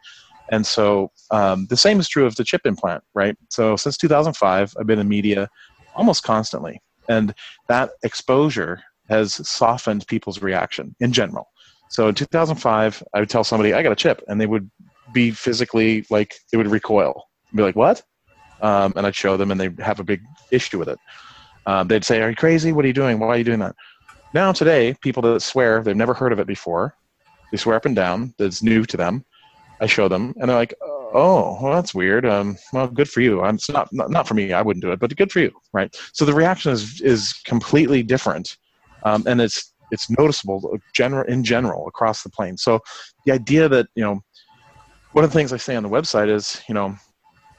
And so um, the same is true of the chip implant, right? So since 2005, I've been in media almost constantly, and that exposure has softened people's reaction in general. So in 2005, I would tell somebody I got a chip, and they would be physically like they would recoil, be like, "What?" Um, and I'd show them, and they'd have a big issue with it. Um, they'd say, "Are you crazy? What are you doing? Why are you doing that?" Now today, people that swear they've never heard of it before, they swear up and down that it's new to them. I show them, and they're like, "Oh, well, that's weird. Um, well, good for you. I'm, it's not, not not for me. I wouldn't do it, but good for you, right?" So the reaction is is completely different, um, and it's it's noticeable general in general across the plane. So the idea that you know, one of the things I say on the website is you know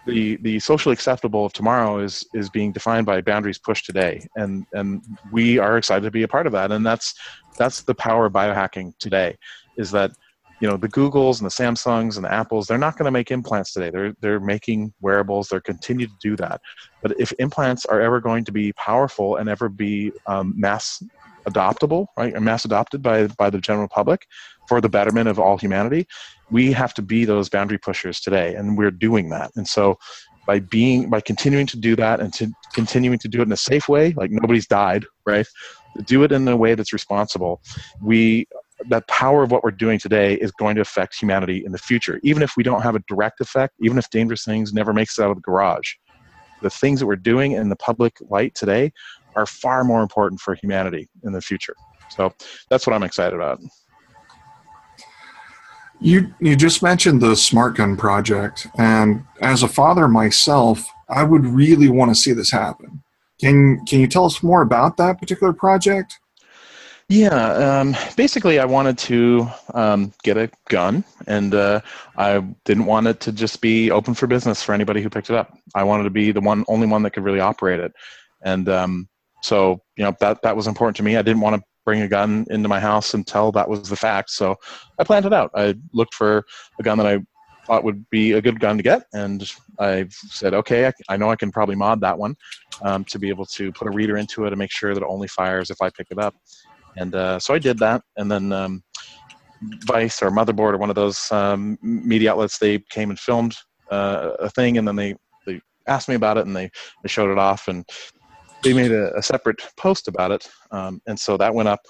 the the socially acceptable of tomorrow is is being defined by boundaries pushed today. And and we are excited to be a part of that. And that's that's the power of biohacking today is that you know the googles and the samsungs and the apples they're not going to make implants today. They're they're making wearables. They're continue to do that. But if implants are ever going to be powerful and ever be um, mass adoptable right and mass adopted by by the general public for the betterment of all humanity we have to be those boundary pushers today and we're doing that. And so by being by continuing to do that and to continuing to do it in a safe way like nobody's died right? Do it in a way that's responsible. We that power of what we're doing today is going to affect humanity in the future. Even if we don't have a direct effect even if dangerous things never makes it out of the garage the things that we're doing in the public light today are far more important for humanity in the future. So that's what i'm excited about you you just mentioned the smart gun project, and as a father myself, I would really want to see this happen. Can can you tell us more about that particular project? Yeah, um, basically, I wanted to um, get a gun, and uh, I didn't want it to just be open for business for anybody who picked it up. I wanted to be the one, only one that could really operate it, and um, so you know that that was important to me. I didn't want to bring a gun into my house until that was the fact. So I planned it out. I looked for a gun that I thought would be a good gun to get, and I said, okay, I, I know I can probably mod that one um, to be able to put a reader into it and make sure that it only fires if I pick it up. And uh, so I did that, and then um, Vice or Motherboard or one of those um, media outlets they came and filmed uh, a thing, and then they they asked me about it, and they, they showed it off, and they made a, a separate post about it, um, and so that went up,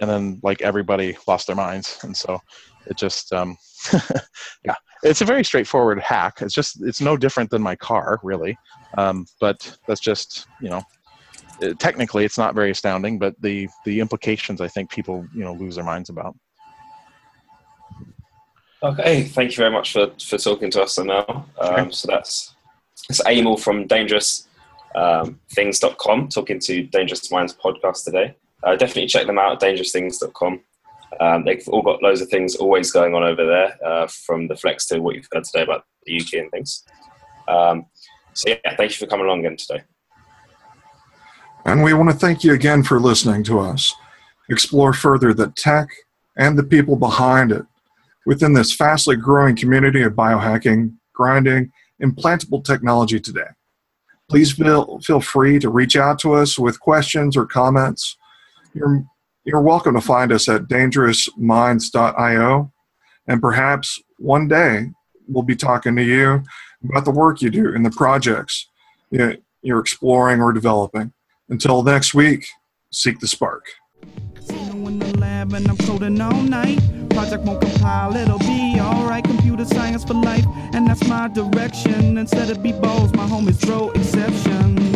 and then like everybody lost their minds, and so it just um, yeah, it's a very straightforward hack. It's just it's no different than my car really, um, but that's just you know it, technically it's not very astounding, but the the implications I think people you know lose their minds about. Okay, thank you very much for, for talking to us now. Um, so that's it's Amal from Dangerous um, things.com, talking to Dangerous Minds podcast today. Uh, definitely check them out dangerousthings.com. Um, they've all got loads of things always going on over there, uh, from the flex to what you've heard today about the UK and things. Um, so, yeah, thank you for coming along again today. And we want to thank you again for listening to us. Explore further the tech and the people behind it within this fastly growing community of biohacking, grinding, implantable technology today please feel, feel free to reach out to us with questions or comments. You're, you're welcome to find us at dangerousminds.io, and perhaps one day we'll be talking to you about the work you do and the projects you're exploring or developing. Until next week, seek the spark lab and I'm coding all night. Project won't compile, it'll be alright. Computer science for life, and that's my direction. Instead of be balls, my home is throw exception.